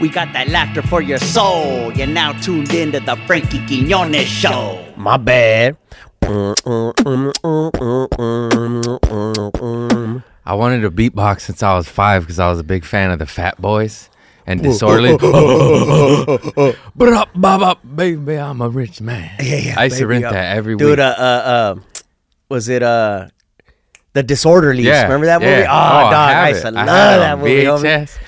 We got that laughter for your soul. You're now tuned in to the Frankie Quinones show. My bad. I wanted to beatbox since I was five because I was a big fan of the Fat Boys and Disorderly. but up, up, baby, I'm a rich man. Yeah, yeah. I used to rent uh, that every Dude, week. uh, uh, uh, was it uh, the Disorderlies? yeah, Remember that movie? yeah. Oh, I dog, I, have used to love I that movie. VHS.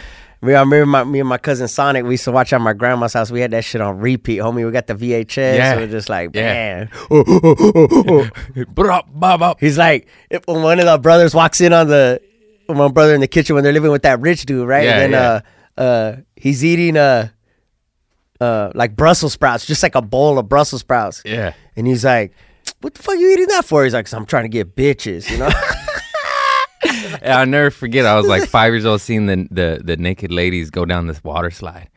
Me, I remember my, me and my cousin Sonic. We used to watch at my grandma's house. We had that shit on repeat, homie. We got the VHS. Yeah. So we're just like, Yeah. man. But up, bob up. He's like, if when one of the brothers walks in on the, my brother in the kitchen when they're living with that rich dude, right? Yeah, and then yeah. uh, uh, he's eating uh, uh, like Brussels sprouts, just like a bowl of Brussels sprouts. Yeah. And he's like, "What the fuck you eating that for?" He's like, "Cause I'm trying to get bitches," you know. And I'll never forget. I was like five years old, seeing the, the the naked ladies go down this water slide,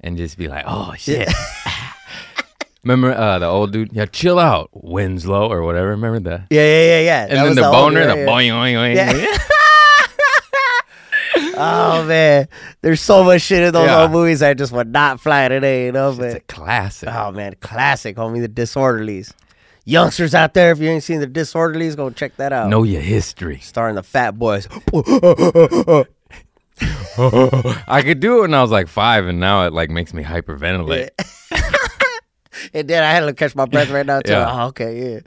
and just be like, "Oh shit." Remember uh, the old dude? Yeah, chill out, Winslow or whatever. Remember that? yeah, yeah, yeah, yeah. And That then the, boner, the boing, boing, boing. Yeah. Oh man, there's so much shit in those Yeah. old movies I just would not fly today, you know. It's a classic. oh man, classic, homie, the Disorderlies. Youngsters out there, if you ain't seen the Disorderlies, go check that out. Know your history. starring the Fat Boys. I could do it when I was like five, and now it like makes me hyperventilate. and then I had to catch my breath right now too. Yeah. Oh, okay, yeah.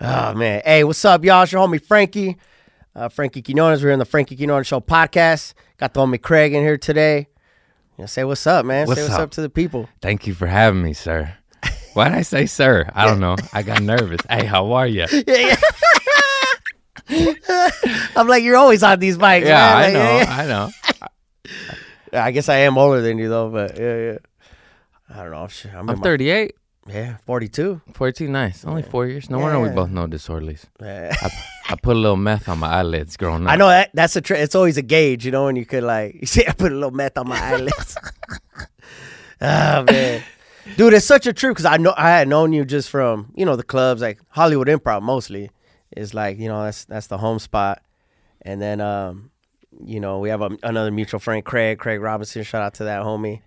oh man, hey, what's up, y'all? It's your homie Frankie, uh, Frankie Quinones. We're in the Frankie Quinones Show podcast. Got the homie Craig in here today. You know, say what's up, man. What's say what's up? up? to the people. Thank you for having me, sir. Why did I say sir? I don't know. I got nervous. Hey, how are you? Yeah, yeah. I'm like, you're always on these mics. Yeah, man. I Like, know. yeah. I know. I guess I am older than you though, but yeah, yeah. I don't know. I'm, I'm my- 38. yeah, 42. 42, nice. Only four years. No wonder we both know disorderlies. I, I put a little meth on my eyelids growing up. I know that that's a tr- it's always a gauge, you know, and you could like you see I put a little meth on my eyelids. oh man, dude, it's such a trip because I know I had known you just from you know the clubs like Hollywood Improv mostly is like you know that's that's the home spot, and then um you know we have a, another mutual friend Craig Craig Robinson shout out to that homie.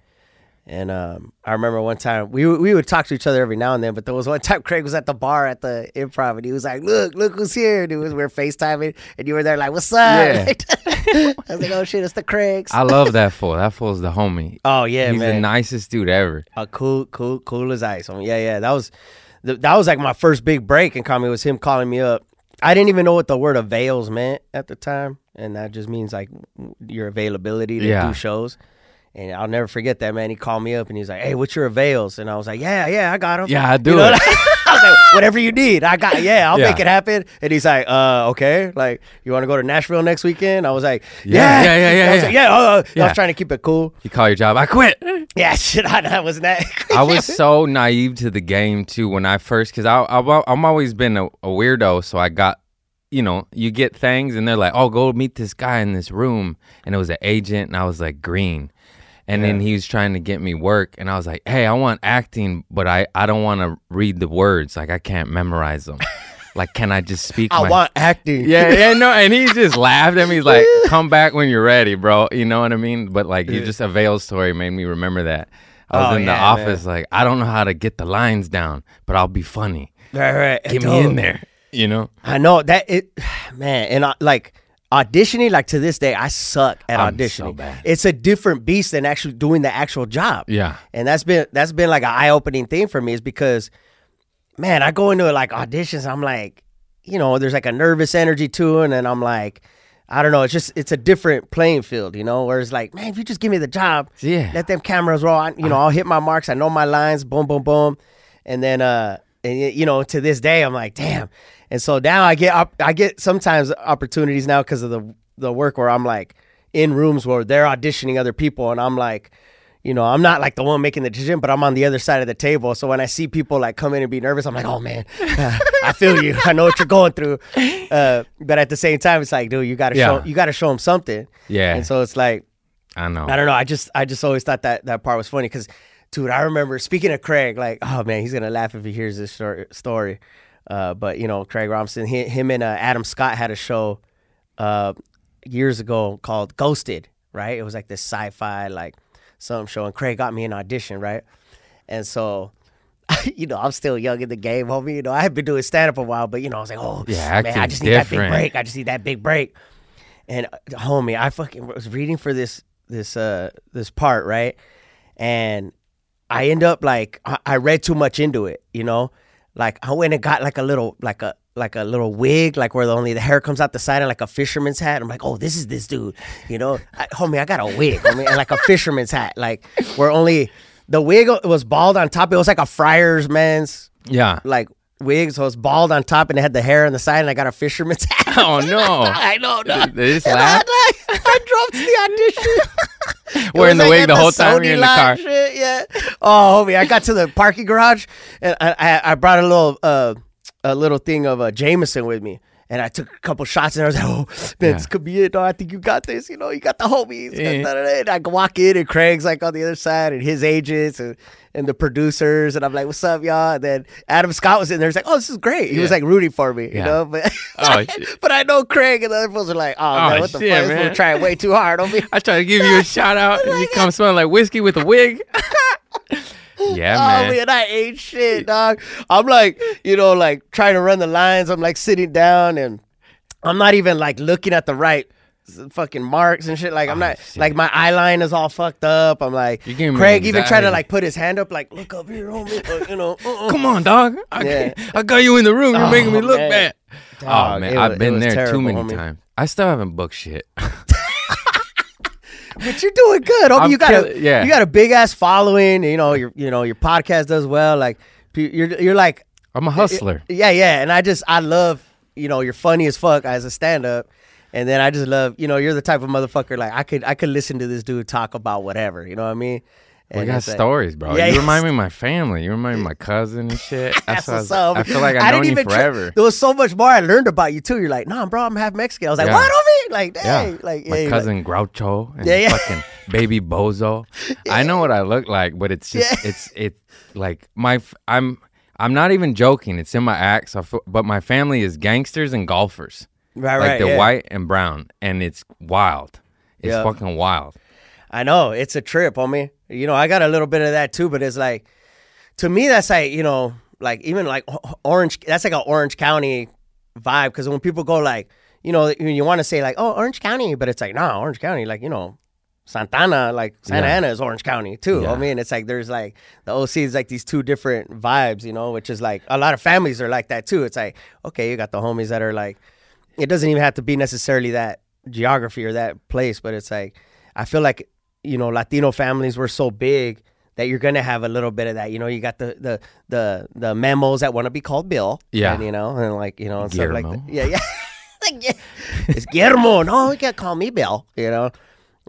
And um, I remember one time we would- we would talk to each other every now and then, but there was one time Craig was at the bar at the improv and he was like, "Look, look who's here!" And it was we were FaceTiming, and you were there like, "What's up?" Yeah. I was like, "Oh shit, it's the Craigs." I love that fool. That fool's the homie. oh yeah, He's the nicest dude ever. Uh, cool, cool, cool as ice. I mean, yeah, yeah. That was th- that was like my first big break in comedy. Was him calling me up. I didn't even know what the word avails meant at the time, and that just means like your availability to Yeah. do shows. And I'll never forget that man. He called me up and he's like, "Hey, what's your avails?" And I was like, "Yeah, yeah, I got them." Yeah, I do You know it. I was like, "Whatever you need, I got. Yeah, I'll Yeah. make it happen." And he's like, "Uh, okay. Like, you want to go to Nashville next weekend?" I was like, Yeah, "Yeah, yeah, yeah, yeah, I was yeah. like, yeah. uh, uh." I was trying to keep it cool. You call your job. I quit. Yeah, shit. I, I wasn't that. I was so naive to the game too when I first, because I, I I've always been a, a weirdo, so I got you know, you get things and they're like, oh, go meet this guy in this room. And it was an agent and I was like, green. And then he was trying to get me work. And I was like, hey, I want acting, but I, I don't want to read the words. Like, I can't memorize them. like, can I just speak? I my- want acting. yeah, yeah, no, and he just laughed at me. He's like, "Come back when you're ready, bro." You know what I mean? But like, you just a veil story made me remember that. I was Oh, in the yeah, office, like, I don't know how to get the lines down, but I'll be funny. right, right. Get me in there, you know? I know that it, man, and I, like auditioning. Like to this day, I suck at I'm so auditioning. bad. It's a different beast than actually doing the actual job. Yeah, and that's been that's been like an eye opening thing for me is because, man, I go into like auditions. I'm like, you know, there's like a nervous energy to it, and I'm like. I don't know. It's just it's a different playing field, you know. Whereas like, man, if you just give me the job, Yeah. let them cameras roll. I, you know, I'll hit my marks. I know my lines. Boom, boom, boom. And then, uh, and you know, to this day, I'm like, damn. And so now I get up. I get sometimes opportunities now because of the the work where I'm like in rooms where they're auditioning other people, and I'm like, you know, I'm not like the one making the decision, but I'm on the other side of the table. So when I see people like come in and be nervous, I'm like, oh man, uh, I feel you. I know what you're going through. Uh, but at the same time, it's like, dude, you gotta Yeah. show you gotta show them something. yeah. And so it's like. I know. I don't know. I just I just always thought that that part was funny because, dude, I remember speaking of Craig, like, oh man, he's gonna laugh if he hears this story. story. Uh, but you know, Craig Robinson, he, him and uh, Adam Scott had a show uh, years ago called Ghosted. Right? It was like this sci-fi like some show, and Craig got me an audition. Right? And so. You know, I'm still young in the game, homie. You know, I have been doing stand up a while, but you know, I was like, oh, Yeah, man, I just need that big break. I just need that big break. And uh, homie, I fucking was reading for this this uh this part, right? And I end up like I, I read too much into it, you know? Like I went and got like a little like a like a little wig, like where the only the hair comes out the side and like a fisherman's hat. I'm like, oh, this is this dude, you know? I, homie, I got a wig, homie, and like a fisherman's hat, like where only the wig was bald on top. It was like a friar's man's yeah. like wig, so it's bald on top and it had the hair on the side, and I got a fisherman's hat. Oh no. I know, dog. They just laughed? I, I, to the audition. It Wearing the wig the whole time Sony you're in the car. Shit, yeah. Oh, homie, I got to the parking garage and I, I, I brought a little uh, a little thing of uh, Jameson with me. And I took a couple shots and I was like, oh, man, Yeah. this could be it. No, I think you got this. You know, you got the homies. Yeah. And I walk in and Craig's like on the other side and his agents and, and the producers. And I'm like, what's up, y'all? And then Adam Scott was in there. He's like, oh, this is great. He was like rooting for me, you know? But, Oh, but I know Craig and the other folks are like, oh, Oh, man, what the shit, fuck? This man. fool trying way too hard on me. I try to give you a shout out, and you come smelling like whiskey with a wig. Yeah, Oh man. man, I ate shit, dog. I'm like, you know, like trying to run the lines. I'm like sitting down and I'm not even like looking at the right fucking marks and shit. Like I'm Oh, not shit. like my eye line is all fucked up. I'm like Craig even tried to like put his hand up, like look up here, homie. Uh, you know, uh-uh. Come on, dog. I, Yeah. I got you in the room. You're Oh, making me look man. bad. Dog, oh man, I've was- been there terrible, too many homie. times. I still haven't booked shit. But you're doing good, you got a yeah. you got a big ass following. You know, your you know your podcast does well. Like you're you're like I'm a hustler. Yeah, yeah. And I just I love, you know, you're funny as fuck as a stand up. And then I just love, you know, you're the type of motherfucker like I could I could listen to this dude talk about whatever, you know what I mean? We got like- stories, bro. Yeah, you yes. remind me of my family. You remind me of my cousin and shit. That's, I, what's up. I feel like I've known you try- forever. there was so much more I learned about you too. You're like, nah, bro, I'm half Mexican. I was like, Yeah. what, homie? Like, yeah, dang, like, my yeah, cousin Groucho and Yeah, yeah. fucking baby Bozo. I know what I look like, but it's just Yeah. it's it's like my I'm I'm not even joking. It's in my act. So but my family is gangsters and golfers. Right, like right, they're yeah. white and brown, and it's wild. It's Yeah. fucking wild. I know it's a trip, homie. You know, I got a little bit of that too, but it's like, to me, that's like you know, like even like Orange. That's like an Orange County vibe because when people go like, you know, you, want to say like, oh, Orange County, but it's like, nah, Orange County, like you know, Santana, like Santa Yeah. Ana is Orange County too. Yeah. I mean, it's like there's like the OC is like these two different vibes, you know, which is like a lot of families are like that too. It's like, okay, you got the homies that are like, it doesn't even have to be necessarily that geography or that place, but it's like, I feel like, you know, Latino families were so big that you're gonna have a little bit of that. You know, you got the the the the memos that want to be called Bill. Yeah. and, you know, and like you know, and stuff like that. Yeah, yeah. like, yeah. It's Guillermo. No, you can't call me Bill. You know,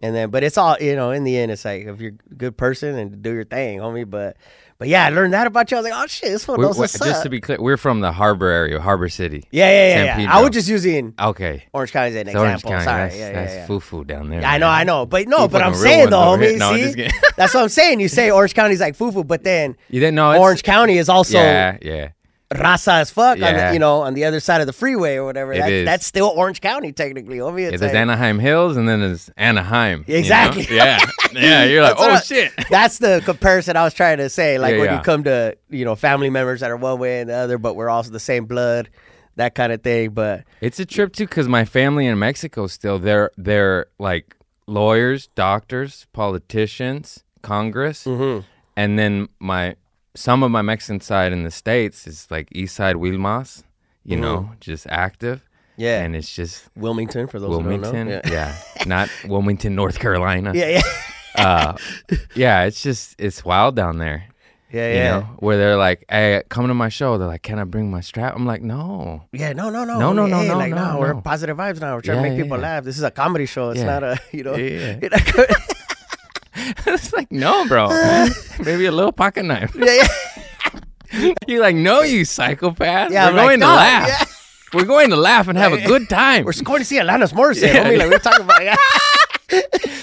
And then, but it's all you know. In the end, it's like if you're a good person and do your thing, homie. But, but yeah, I learned that about you. I was like, oh shit, this one knows what's just to be clear, we're from the harbor area, Harbor City. yeah, yeah, yeah. Yeah. I was just using Okay. Orange County as an It's example. Sorry, That's, yeah, that's yeah, yeah. foo-foo down there. Yeah, I know. I know, but no, You but I'm saying though, homie. No, see, that's what I'm saying. You say Orange County's like foo-foo, but then You didn't know Orange County is also Yeah, yeah. Raza as fuck on Yeah. the, you know on the other side of the freeway or whatever. That's, that's still Orange County technically, homie. Yeah, It's there's Anaheim Hills and then there's Anaheim. you know? Exactly. Yeah. Yeah. You're like, That's oh I- shit. That's the comparison I was trying to say. Like Yeah, when yeah. you come to you know family members that are one way and the other, but we're also the same blood, that kind of thing. But It's a trip too, because my family in Mexico still they're they're like lawyers, doctors, politicians, Congress, Mm-hmm. and then my some of my Mexican side in the states is like East Side Wilmas, you know, just active. Mm-hmm. yeah, and it's just Wilmington for those who don't Wilmington, know. yeah. not Wilmington, North Carolina. Yeah, yeah, uh, yeah, it's just it's wild down there. yeah, You yeah. know, where they're like, "Hey, come to my show." They're like, "Can I bring my strap?" I'm like, "No." Yeah, no, no, no, No, no, no, Hey, no, like, no, nah, we're positive vibes now. We're trying Yeah, to make yeah, people yeah. laugh. This is a comedy show. It's Yeah. not a, you know. Yeah. you're not gonna- it's like, no, bro. Maybe a little pocket knife. yeah, yeah. You're like, no, you psychopath. Yeah, We're I'm like, going to "Nah, laugh. yeah." We're going to laugh and have a good time. We're going to see Alanis Morissette. Yeah. homie. Like we're talking about. Yeah.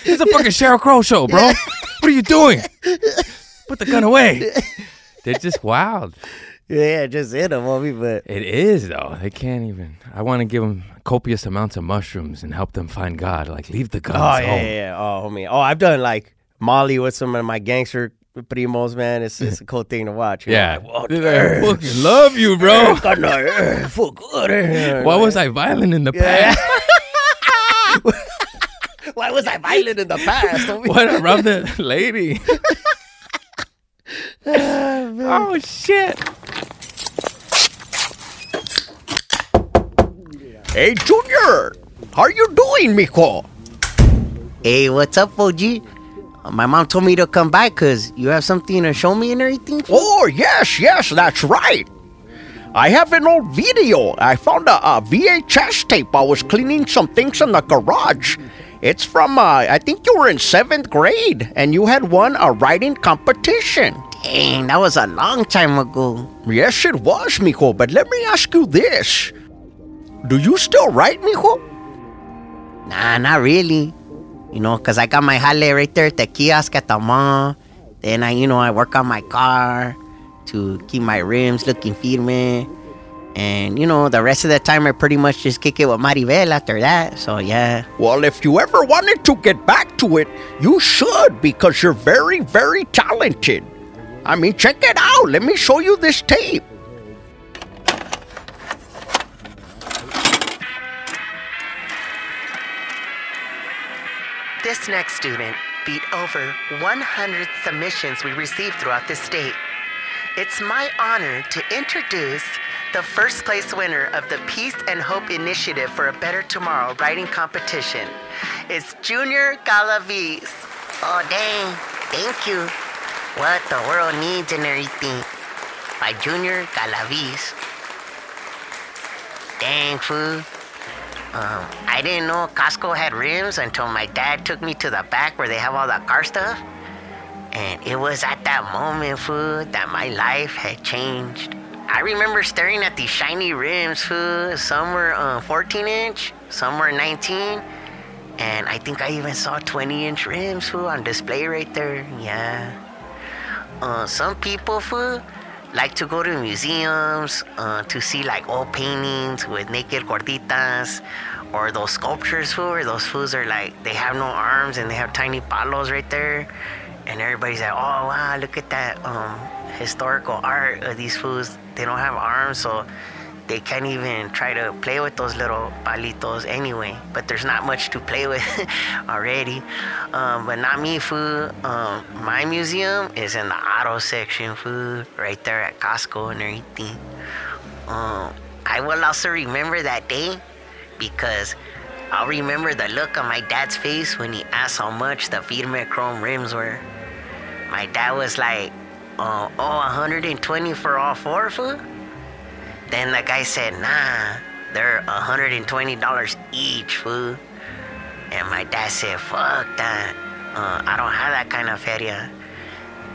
It's a fucking Sheryl Crow show, bro. What are you doing? Put the gun away. They're just wild. yeah, just hit them, homie. But It is though. They can't even. I want to give them copious amounts of mushrooms and help them find God. Like leave the guns oh yeah, home. yeah, yeah. Oh, homie. Oh, I've done like Molly with some of my gangster primos, man. It's it's a cool thing to watch. you know, Yeah. like, "Whoa, like, fucking love you, bro. God, no, fuck, good, eh." Why was I violent in the Yeah. past? Why was I violent in the past? What I robbed the lady. oh shit. Hey, Junior! How are you doing, mijo? Hey, what's up, OG? My mom told me to come by because you have something to show me and everything. Oh, yes, yes, that's right. I have an old video. I found a, a VHS tape. I was cleaning some things in the garage. It's from, uh, I think you were in seventh grade, and you had won a writing competition. Dang, that was a long time ago. Yes, it was, mijo, but let me ask you this. Do you still write, mijo? Nah, not really. You know, because I got my jale right there at the kiosk at the mall. Then I, you know, I work on my car to keep my rims looking firme. And, you know, the rest of the time I pretty much just kick it with Maribel after that. So, yeah. Well, if you ever wanted to get back to it, you should because you're very, very talented. I mean, check it out. Let me show you this tape. This next student beat over 100 submissions we received throughout the state. It's my honor to introduce the first place winner of the Peace and Hope Initiative for a Better Tomorrow writing competition. It's Junior Galaviz. Oh, dang. Thank you. What the world needs and everything. By Junior Galaviz. Dang, fool. Um, I didn't know Costco had rims until my dad took me to the back where they have all the car stuff. And it was at that moment, fool, that my life had changed. I remember staring at these shiny rims, fool. Some were uh, 14 inch, some were 19. And I think I even saw 20 inch rims, fool, on display right there. Yeah. Uh, some people, fool, like to go to museums uh, to see like old paintings with naked gorditas or those sculptures, fool, where those fools are like, they have no arms and they have tiny palos right there. And everybody's like, oh, wow, look at that um, historical art of these fools. They don't have arms, so they can't even try to play with those little palitos anyway. But there's not much to play with already. Um, but not me, food. Um, my museum is in the auto section, food, right there at Costco and everything. Um, I will also remember that day because I'll remember the look on my dad's face when he asked how much the Firme Chrome rims were. My dad was like, uh, oh, 120 for all four, food? Then the guy said, nah, they're $120 each, fool. And my dad said, fuck that. Uh, I don't have that kind of feria.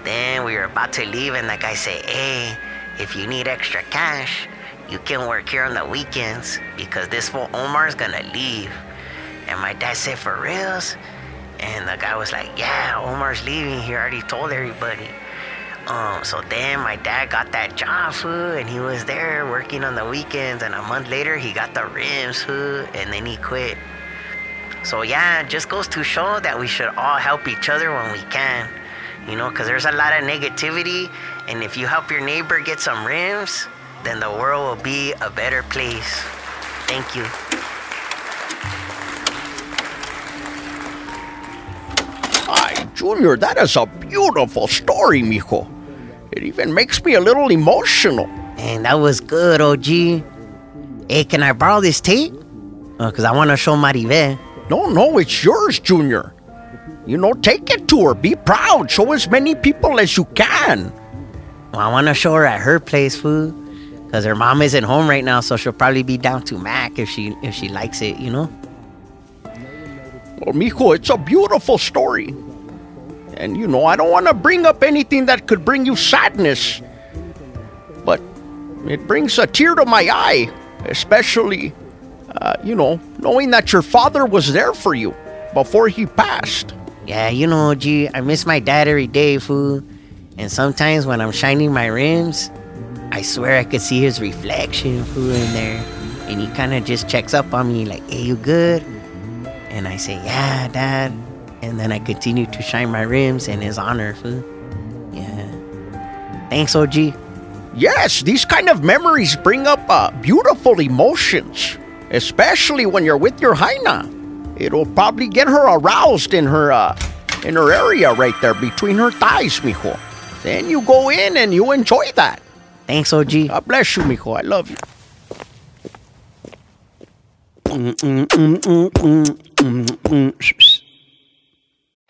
Then we were about to leave, and the guy said, hey, if you need extra cash, you can work here on the weekends because this fool Omar's gonna leave. And my dad said, for reals? And the guy was like, yeah, Omar's leaving. He already told everybody. Um, so then my dad got that job, fool, and he was there working on the weekends. And a month later, he got the rims, fool, and then he quit. So yeah, it just goes to show that we should all help each other when we can. You know, because there's a lot of negativity, and if you help your neighbor get some rims, then the world will be a better place. Thank you. Ay, Junior, that is a beautiful story, mijo. It even makes me a little emotional. And that was good, OG. Hey, can I borrow this tape? Uh, because I want to show Maribel. No, no, it's yours, Junior. You know, take it to her. Be proud. Show as many people as you can. Well, I want to show her at her place, food. Because her mom isn't home right now, so she'll probably be down to Mac if she if she likes it, you know? Well, mijo, it's a beautiful story. And you know, I don't want to bring up anything that could bring you sadness. But it brings a tear to my eye, especially, uh, you know, knowing that your father was there for you before he passed. Yeah, you know, G, I miss my dad every day, fool. And sometimes when I'm shining my rims, I swear I could see his reflection, fool, in there. And he kind of just checks up on me, like, hey, you good? And I say, yeah, dad. And then I continue to shine my rims in his honor, fool. Yeah. Thanks, OG. Yes, these kind of memories bring up uh, beautiful emotions, especially when you're with your Haina. It'll probably get her aroused in her uh, in her area right there between her thighs, mijo. Then you go in and you enjoy that. Thanks, OG. God bless you, mijo. I love you.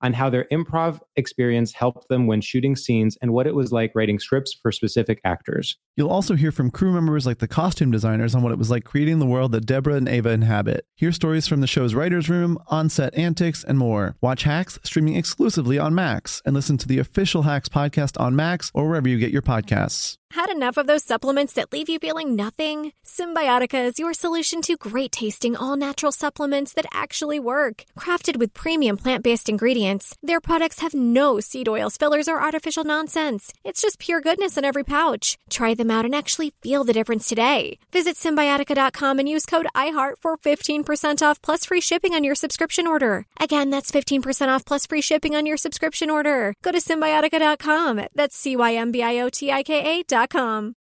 on how their improv experience helped them when shooting scenes and what it was like writing scripts for specific actors. You'll also hear from crew members like the costume designers on what it was like creating the world that Deborah and Ava inhabit. Hear stories from the show's writer's room, on set antics, and more. Watch Hacks streaming exclusively on Max and listen to the official Hacks podcast on Max or wherever you get your podcasts. Had enough of those supplements that leave you feeling nothing? Cymbiotika is your solution to great tasting, all natural supplements that actually work. Crafted with premium plant based ingredients, their products have no seed oils, fillers, or artificial nonsense. It's just pure goodness in every pouch. Try them out and actually feel the difference today. Visit Cymbiotika.com and use code IHEART for 15% off plus free shipping on your subscription order. Again, that's 15% off plus free shipping on your subscription order. Go to Cymbiotika.com. That's C Y M B I O T I K A.com.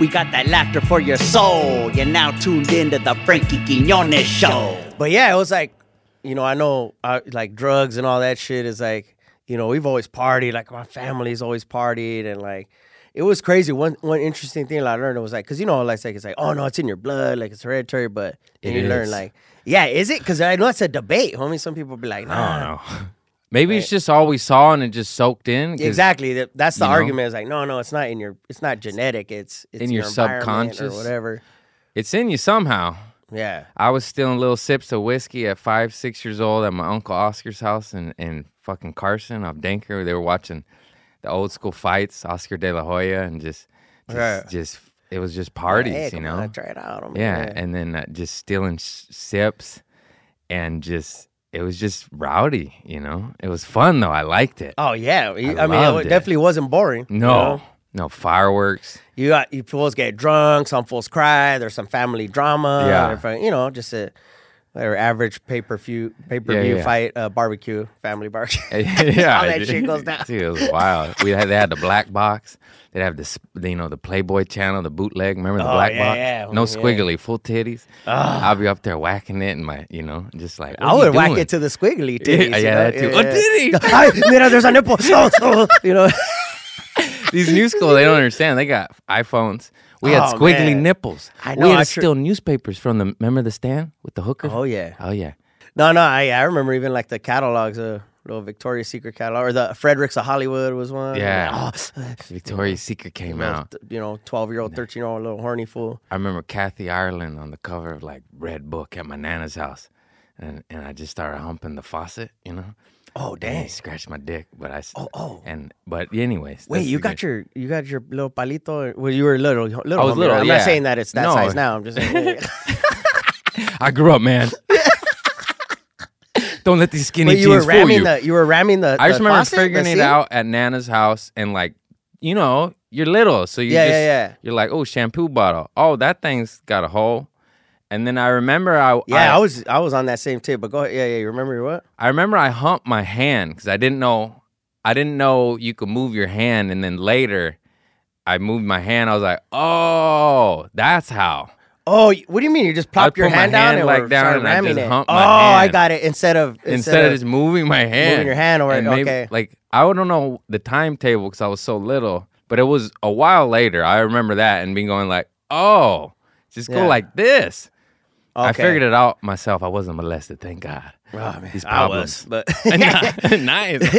We got that laughter for your soul. You're now tuned into the Frankie Quinones show. But yeah, it was like, you know, I know uh, like drugs and all that shit is like, you know, we've always partied. Like my family's always partied, and like it was crazy. One one interesting thing I learned was like, cause you know, like it's like it's like, oh no, it's in your blood, like it's hereditary. But then It you learn like, yeah, is it? Cause I know it's a debate, homie. Some people be like, I don't know. Maybe it's just all we saw and it just soaked in. Exactly. That's the you know? argument. Is like, no, no, it's not in your. It's not genetic. It's, it's In your environment subconscious. or whatever. It's in you somehow. Yeah. I was stealing little sips of whiskey at five, six years old at my uncle Oscar's house in, in fucking Carson off Denker. They were watching the old school fights, Oscar De La Hoya, and just, just, Right. just it was just parties, Hey, you know. on, try it out. yeah, and then uh, just stealing s- sips, and just it was just rowdy, you know. It was fun though. I liked it. Oh yeah. I I, mean, it it. definitely wasn't boring. you No, know? No fireworks. You got you fools get drunk, some fools cry. There's some family drama. Yeah. you know, just a whatever average pay per view pay per view yeah. fight uh, barbecue family barbecue. yeah, All that shit goes down. Dude, it was wild. We had they had the black box. They'd have this, you know, the Playboy channel, the bootleg. Remember the Oh, black yeah, box? yeah. No Yeah. squiggly, full titties. I'll be up there whacking it, and my, you know, just like I would whack doing? it to the squiggly titties. Yeah, you know? that too. Oh, titty! Mira, there's a nipple. Oh, oh, you know. These new school, they don't understand. They got iPhones. We had Oh, squiggly man. nipples. I we had I to tr- steal newspapers from the. Remember the stand with the hooker? Oh yeah. Oh yeah. No, no, I I remember even like the catalogs, uh, little Victoria's Secret catalog, or the Fredericks of Hollywood was one. Yeah. Oh, Victoria's Secret came out. You know, twelve year old, thirteen year old, little horny fool. I remember Kathy Ireland on the cover of like Red Book at my nana's house, and and I just started humping the faucet, you know. Oh dang. scratched my dick, but I. Oh, oh. And but anyways. Wait, you got your you got your little palito? Well, you were little, little. I was homie, little, right? I'm yeah. not saying that it's that No. size now. I'm just saying. I grew up, man. Don't let these skinny Wait, you were jeans fool ramming you. the you were ramming the. I just the remember faucet, figuring it out at Nana's house, and like, you know, you're little, so you Yeah, just yeah, yeah. you're like, oh, shampoo bottle. Oh, that thing's got a hole. And then I remember I Yeah, I, I, was I was on that same tip, but go ahead. Yeah, yeah. You remember what? I remember I humped my hand because I didn't know I didn't know you could move your hand, and then later I moved my hand. I was like, oh, that's how. Oh, what do you mean? You just plopped I your my hand down hand, and like, down and I just it? humped oh, my I got it. Instead of Instead, of just moving my hand, moving your hand or- And okay. like I don't know the timetable because I was so little, but it was a while later. I remember that and being going like, oh, just go like this. I figured it out myself. I wasn't molested, thank God. Oh, man, These I was, but nice.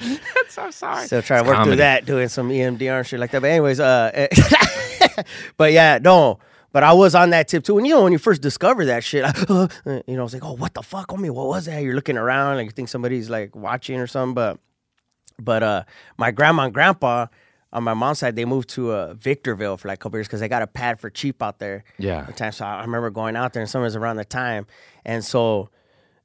That's so sorry. Still trying to work Comedy. through that, doing some EMDR and shit like that. But anyways, uh, but yeah, no. But I was on that tip too. And you know, when you first discover that shit, I, uh, you know, I was like, oh, what the fuck, homie? What was that? You're looking around, like you think somebody's like watching or something. But, but uh, my grandma and grandpa on my mom's side, they moved to uh, Victorville for like a couple years because they got a pad for cheap out there. Yeah. One time, so I remember going out there, and summer was around the time, and so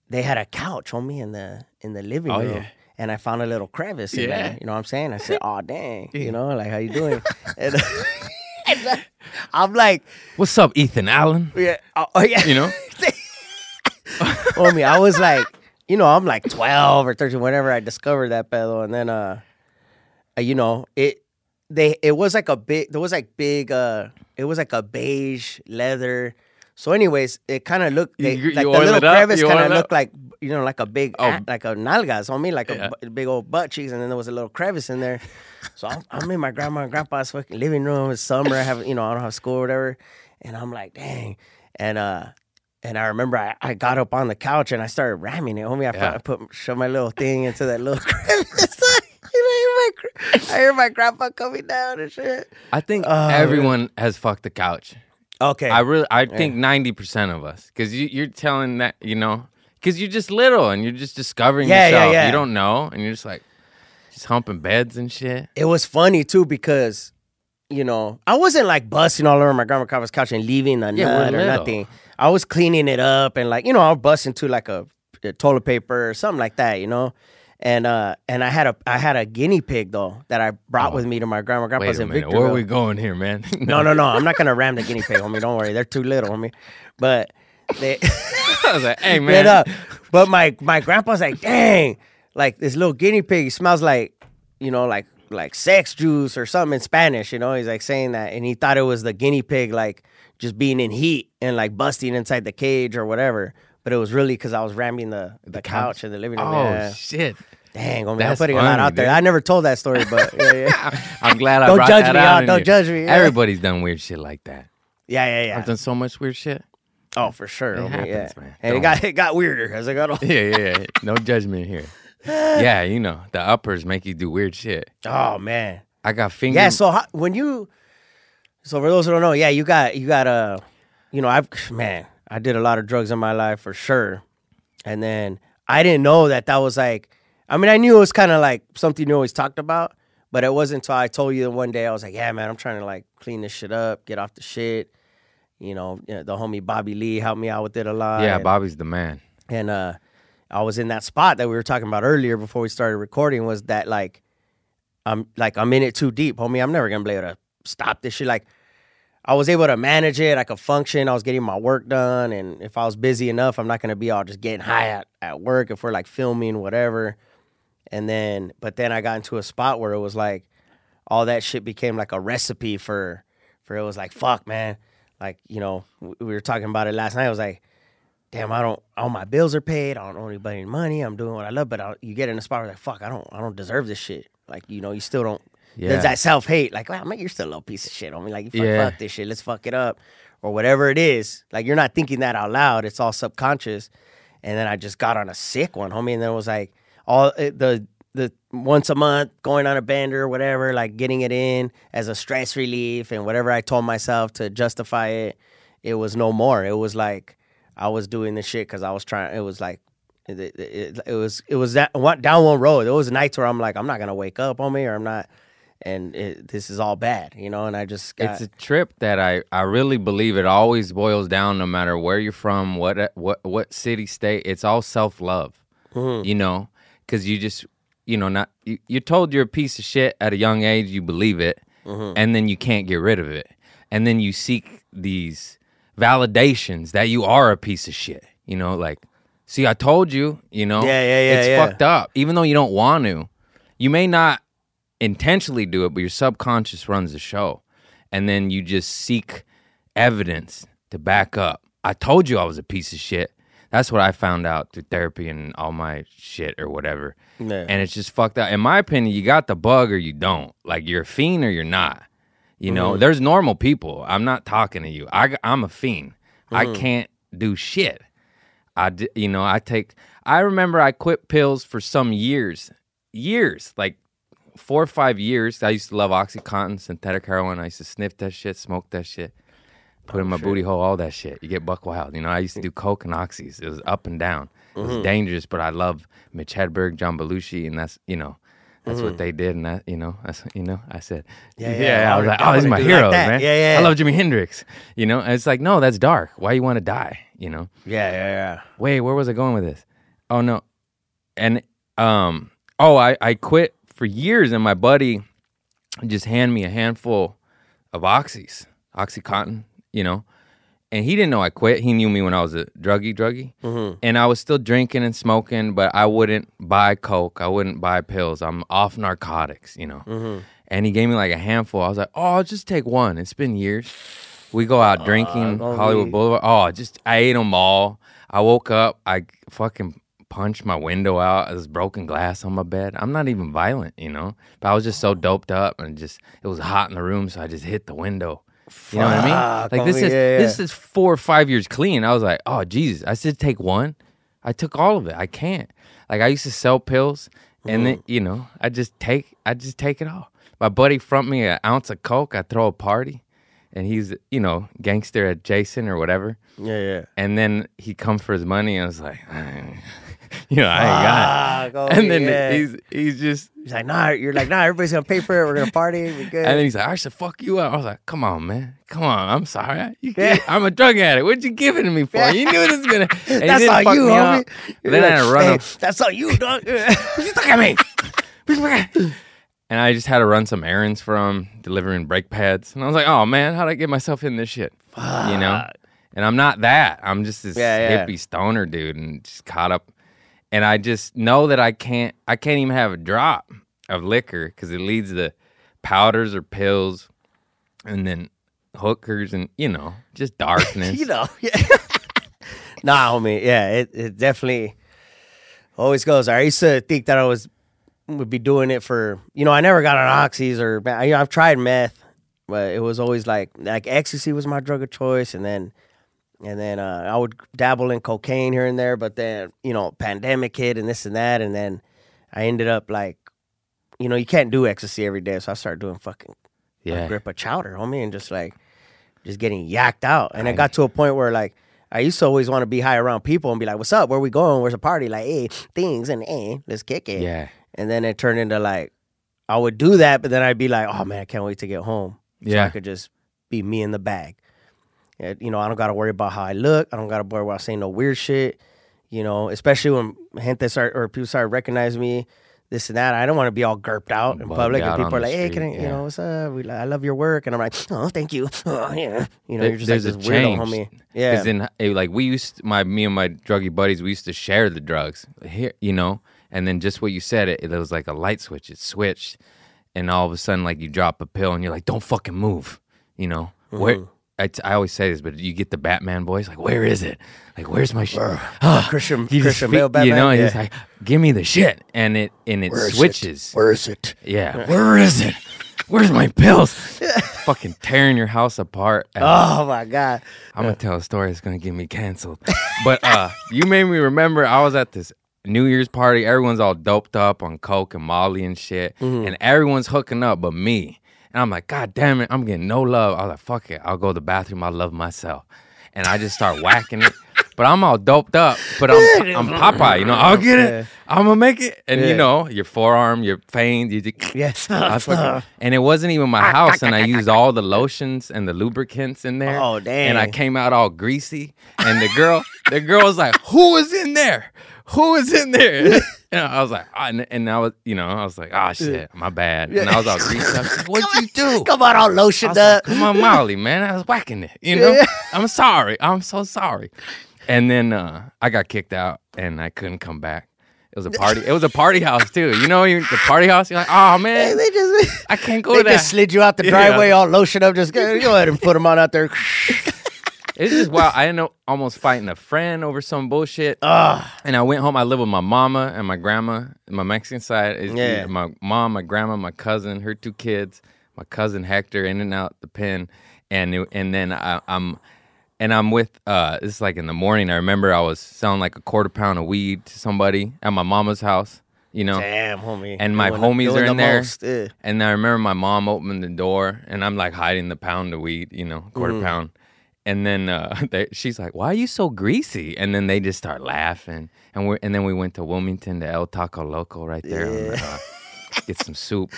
they had a couch, homie, in the in the living Oh, room. yeah. And I found a little crevice in Yeah. there. You know what I'm saying? I said, "Oh dang," you know, like how you doing? and, I'm like, What's up, Ethan Allen? yeah, oh, oh, yeah, You know? homie. I was like, you know, I'm like 12 or 13, whenever I discovered that pedo, and then uh, uh, you know, it they it was like a big there was like big uh it was like a beige leather. So, anyways, it kind of looked they, you- like you the little crevice kind of looked up? like you know like a big Oh. like a nalgas on me like Yeah. a big old butt cheeks, and then there was a little crevice in there. So I'm, I'm in my grandma and grandpa's fucking living room. It's summer. I have you know I don't have school or whatever, and I'm like, dang, and uh. And I remember I, I got up on the couch and I started ramming it. Homie, I, Yeah. I put shoved my little thing into that little crevice. You know, I hear my I hear my grandpa coming down and shit. I think Oh, everyone has fucked the couch. Okay. I really, I think ninety percent of us, because you, you're telling that, you know, because you're just little and you're just discovering Yeah, yeah, yourself. yeah. You don't know, and you're just like, just humping beds and shit. it was funny too because, you know, I wasn't like busting all over my grandma grandpa's couch and leaving a Yeah, nut or nothing. I was cleaning it up and like, you know, I'll bust into like a, a toilet paper or something like that, you know. And uh and I had a I had a guinea pig though that I brought with me to my grandma Oh. Grandpa's in Victorville. where are we going here, man? No, no, no. I'm not gonna ram the guinea pig, homie. Don't worry. They're too little, homie. But they I was like, hey, man. up. But my my grandpa's like, dang, like this little guinea pig smells like, you know, like like sex juice or something in Spanish. You know, he's like saying that, and he thought it was the guinea pig like just being in heat and like busting inside the cage or whatever. But it was really because I was ramming the the, couch in the living room. Oh yeah. shit! Dang, homie, I'm putting a lot funny, out there. I never told that story, but yeah, yeah, I'm glad I Don't brought judge that me, out Don't judge me. Everybody's done weird shit like that. yeah, yeah. yeah. I've done so much weird shit. Oh, for sure, It homie, happens, yeah. man. And it Don't- got it got weirder as I got older. Yeah, yeah. No judgment here. Yeah, you know the uppers make you do weird shit. Oh man. I got fingers. Yeah. So how, when you, so for those who don't know, yeah, you got you got uh, you know, I've man, I did a lot of drugs in my life for sure, and then I didn't know that that was like, I mean, I knew it was kind of like something you always talked about, but it wasn't until I told you that one day I was like, yeah, man, I'm trying to like clean this shit up, get off the shit. You know, you know, the homie Bobby Lee helped me out with it a lot. yeah, and- Bobby's the man. and uh I was in that spot that we were talking about earlier before we started recording was that like I'm like I'm in it too deep, homie. I'm never gonna be able to stop this shit. Like I was able to manage it. I could function. I was getting my work done, and if I was busy enough, I'm not gonna be all just getting high at, at work if we're like filming whatever. And then, but then I got into a spot where it was like all that shit became like a recipe for for it was like fuck man, like you know we were talking about it last night. I was like, damn, I don't all my bills are paid. I don't owe anybody any money. I'm doing what I love, but I, you get in a spot where like fuck, I don't I don't deserve this shit. Like you know you still don't. Yeah. There's that self hate. Like, wow, man, you're still a little piece of shit on me. Like, you fuck, Yeah. fuck this shit. Let's fuck it up, or whatever it is. Like, you're not thinking that out loud. It's all subconscious. And then I just got on a sick one, homie. And then it was like all eh, the the once a month going on a bender or whatever, like getting it in as a stress relief and whatever I told myself to justify it. It was no more. It was like I was doing the shit because I was trying. It was like. It, it, it, it was it was that one, down one road. There was nights where I'm like I'm not gonna wake up on me or I'm not, and it, this is all bad, you know. And I just got, it's a trip that I, I really believe it always boils down no matter where you're from what what what city state it's all self love Mhm. you know because you just you know not you, you're told you're a piece of shit at a young age you believe it Mhm. and then you can't get rid of it and then you seek these validations that you are a piece of shit you know like see I told you you know Yeah, yeah, yeah, it's yeah. fucked up even though you don't want to you may not intentionally do it, but your subconscious runs the show. And then you just seek evidence to back up. I told you I was a piece of shit. That's what I found out through therapy and all my shit or whatever. Yeah. And it's just fucked up. In my opinion, you got the bug or you don't. Like you're a fiend or you're not. You know, Mhm. there's normal people. I'm not talking to you. I, I'm a fiend. I Mhm. can't do shit. I, you know, I take. I remember I quit pills for some years, years, like four or five years. I used to love OxyContin, synthetic heroin. I used to sniff that shit, smoke that shit, put in my booty hole, all that shit. You get buck wild. You know, I used to do coke and oxys. It was up and down. It was Mhm. dangerous, but I love Mitch Hedberg, John Belushi, and that's you know. That's Mhm. what they did, and that you know, that's you know, I said, Yeah, yeah, yeah, I was like, oh, these are my like heroes, that. man. Yeah, yeah. I love Jimi Hendrix, you know, and it's like, no, that's dark. Why you want to die, you know? yeah, yeah, yeah. Wait, where was I going with this? Oh no, and um, oh, I I quit for years, and my buddy just hand me a handful of oxys, oxycontin, you know, and he didn't know I quit. He knew me when I was a druggy, druggy, Mhm. and I was still drinking and smoking, but I wouldn't buy coke. I wouldn't buy pills. I'm off narcotics, you know. Mhm. And he gave me like a handful. I was like, oh, I'll just take one. It's been years. We go out drinking don't Hollywood Boulevard. Oh, just I ate them all. I woke up. I fucking punched my window out. There's broken glass on my bed. I'm not even violent, you know. But I was just so doped up and just it was hot in the room, so I just hit the window. You know what I mean? Like this is yeah, this is four or five years clean. I was like, oh Jesus, I said take one. I took all of it. I can't. Like I used to sell pills, and then you know I just take I just take it all. My buddy front me an ounce of coke. I throw a party, and he's you know gangster adjacent or whatever. Yeah, yeah. And then he comes for his money. and I was like, you know, I ain't got it. Fuck, oh, and then yeah. he's he's just He's like, nah, you're like, nah, everybody's gonna pay for it. We're gonna party. We're good. and then he's like, I should fuck you up. I was like, come on, man. Come on. I'm sorry. You can't- I'm a drug addict. What you giving to me for? You knew this was to. That's all you, homie. Then I had to run Hey. That's all you, dog. Look at me. And I just had to run some errands for him, delivering brake pads. And I was like, oh, man, how'd I get myself in this shit? Fuck. You know? And I'm not that. I'm just this Yeah, yeah. hippie stoner dude and just caught up. And I just know that I can't, I can't even have a drop of liquor because it leads to powders or pills and then hookers and, you know, just darkness. you know, yeah. nah, homie. Yeah, it, it definitely always goes. I used to think that I was would be doing it for you know. I never got on oxys or you know, I've tried meth, but it was always like like ecstasy was my drug of choice, and then and then uh, I would dabble in cocaine here and there. But then you know, pandemic hit and this and that, and then I ended up like, you know, you can't do ecstasy every day, so I started doing fucking Yeah. a grip of chowder, homie, and just like just getting yacked out. And it got to a point where like I used to always want to be high around people and be like, "What's up? Where we going? Where's the party? Like, hey, things and hey, let's kick it." Yeah. And then it turned into like I would do that, but then I'd be like, "Oh man, I can't wait to get home." So I could just be me in the bag. Yeah, You know, I don't got to worry about how I look. I don't got to worry about saying no weird shit. You know, especially when gente start or people start recognizing me, this and that. I don't want to be all gurped out in Bugged public, and people are like, "Hey, street, can I, you know, what's up? We, I love your work," and I'm like, "Oh, thank you." Oh, yeah, you know, There- you're just like this a weirdo, change. homie. Yeah, Because in eh, like we used my me and my druggy buddies, we used to share the drugs here, you know. And then just what you said, it, it was like a light switch. It switched, and all of a sudden, like you drop a pill, and you're like, "Don't fucking move," you know. Where Mm-hmm. I, I always say this, but you get the Batman voice, like, "Where is it? Like, where's my shit?" Ah, Christian- you Christian Bale you know, Yeah. it's like, "Give me the shit," and it and it switches. Where is it? Yeah, where is it? Where's my pills? Fucking tearing your house apart. Oh my god. I'm gonna tell a story that's gonna get me canceled. But uh, you made me remember I was at this New Year's party. Everyone's all doped up on coke and Molly and shit, and everyone's hooking up but me. And I'm like, God damn it, I'm getting no love. I was like, fuck it, I'll go to the bathroom. I love myself, and I just start whacking it. But I'm all doped up. But I'm I'm Popeye, you know. I'll get it. I'm gonna make it. And Yeah. you know, your forearm, your veins, you just, Yes. Fucking- and it wasn't even my ah, ah, house, ah, and I used all the lotions and the lubricants in there. Oh, damn! And I came out all greasy, and the girl, the girl was like, "Who is in there? Who is in there?" And I was like, ah, and, and I was, you know, I was like, "Ah, shit, my bad." And I was all greasy. I was like, "What'd you do?" Come on, all I lotioned was like, up. Come on, Molly, man. I was whacking it. You know, I'm sorry. I'm so sorry. And then uh, I got kicked out, and I couldn't come back. It was a party. It was a party house too. You know, you the party house. You're like, oh man, they just I can't go they to that. just slid you out the Yeah. driveway all lotioned up. Just go, go ahead and put them on out there. It's just wild. I ended up almost fighting a friend over some bullshit. Ugh. And I went home. I lived with my mama and my grandma. My Mexican side is Yeah. my mom, my grandma, my cousin, her two kids, my cousin Hector, in and out the pen, and it, and then I, I'm. And I'm with uh this is like in the morning. I remember I was selling like a quarter pound of weed to somebody at my mama's house, you know. Damn, homie. And my homies are the in there. most, yeah. And I remember my mom opened the door and I'm like hiding the pound of weed, you know, quarter Mm. pound. And then uh, they, she's like, "Why are you so greasy?" And then they just start laughing. And we and then we went to Wilmington to El Taco Loco right there. on the, uh, get some soup.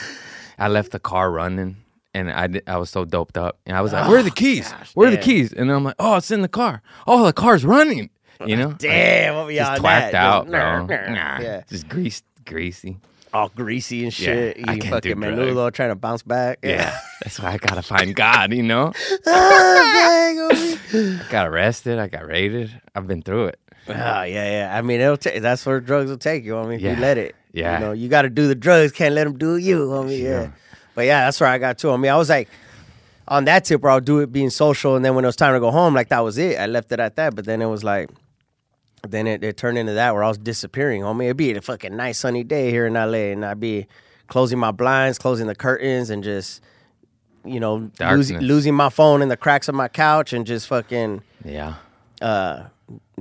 I left the car running, and I did, I was so doped up. And I was like, "Where are the keys? Where are the keys?" And then I'm like, "Oh, it's in the car. Oh, the car's running." You know, Damn, what we just that? out, bro. Yeah. just greased, greasy. All greasy and Yeah, shit. I Eating fucking menudo, trying to bounce back. Yeah, that's why I gotta find God. You know. Ah. I got arrested. I got raided. I've been through it. Ah, yeah, yeah. I mean, it'll that's where drugs will take you, homie. If Yeah. you let it. Yeah. You know, you got to do the drugs. Can't let them do you, homie. Yeah. Yeah. But yeah, that's where I got to. I mean, I was like, on that tip where I'll do it being social, and then when it was time to go home, like that was it. I left it at that. But then it was like, then it, it turned into that where I was disappearing, homie. It'd be a fucking nice sunny day here in LA, and I'd be closing my blinds, closing the curtains, and just, you know, losing, losing my phone in the cracks of my couch, and just fucking Yeah. uh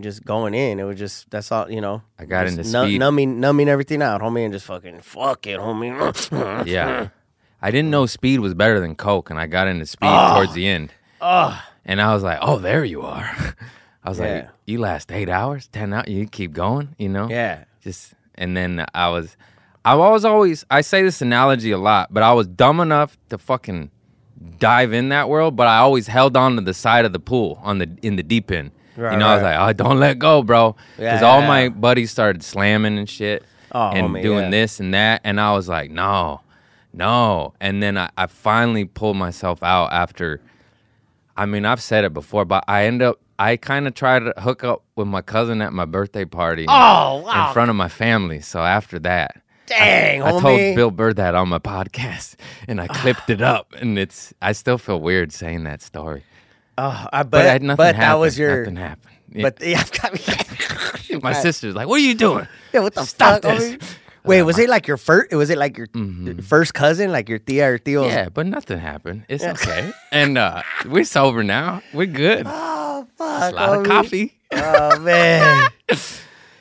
just going in. It was just that's all you know. I got into speed. numbing numbing everything out, homie, and just fucking fuck it, homie. Yeah. I didn't know speed was better than coke, and I got into speed Ah. towards the end. And I was like, "Oh, there you are." I was Yeah. like, "You last eight hours, ten hours. You keep going, you know." yeah. Just and then I was, I was always. I say this analogy a lot, but I was dumb enough to fucking dive in that world, but I always held on to the side of the pool on the in the deep end. Right, you know, I was right. like, "Oh, don't let go, bro," because Yeah, all my buddies started slamming and shit Oh, and homie, doing yeah. this and that, and I was like, "No, no." And then I, I finally pulled myself out after. I mean, I've said it before, but I end up. I kind of tried to hook up with my cousin at my birthday party Oh wow. in front of my family. So after that, Dang, I homie. told Bill Burr that on my podcast, and I clipped it up, and it's. I still feel weird saying that story, Oh, I but, bet, I, nothing but happened. that was your. nothing happened. Yeah. But yeah, I've got my sister's like, "What are you doing?" Yeah, what the Stop fuck? this. Wait, was it like your first? Was it like your first cousin, like your tia or tio? Yeah, but nothing happened. It's okay, and uh, we're sober now. We're good. Oh fuck. a lot of coffee. Oh man.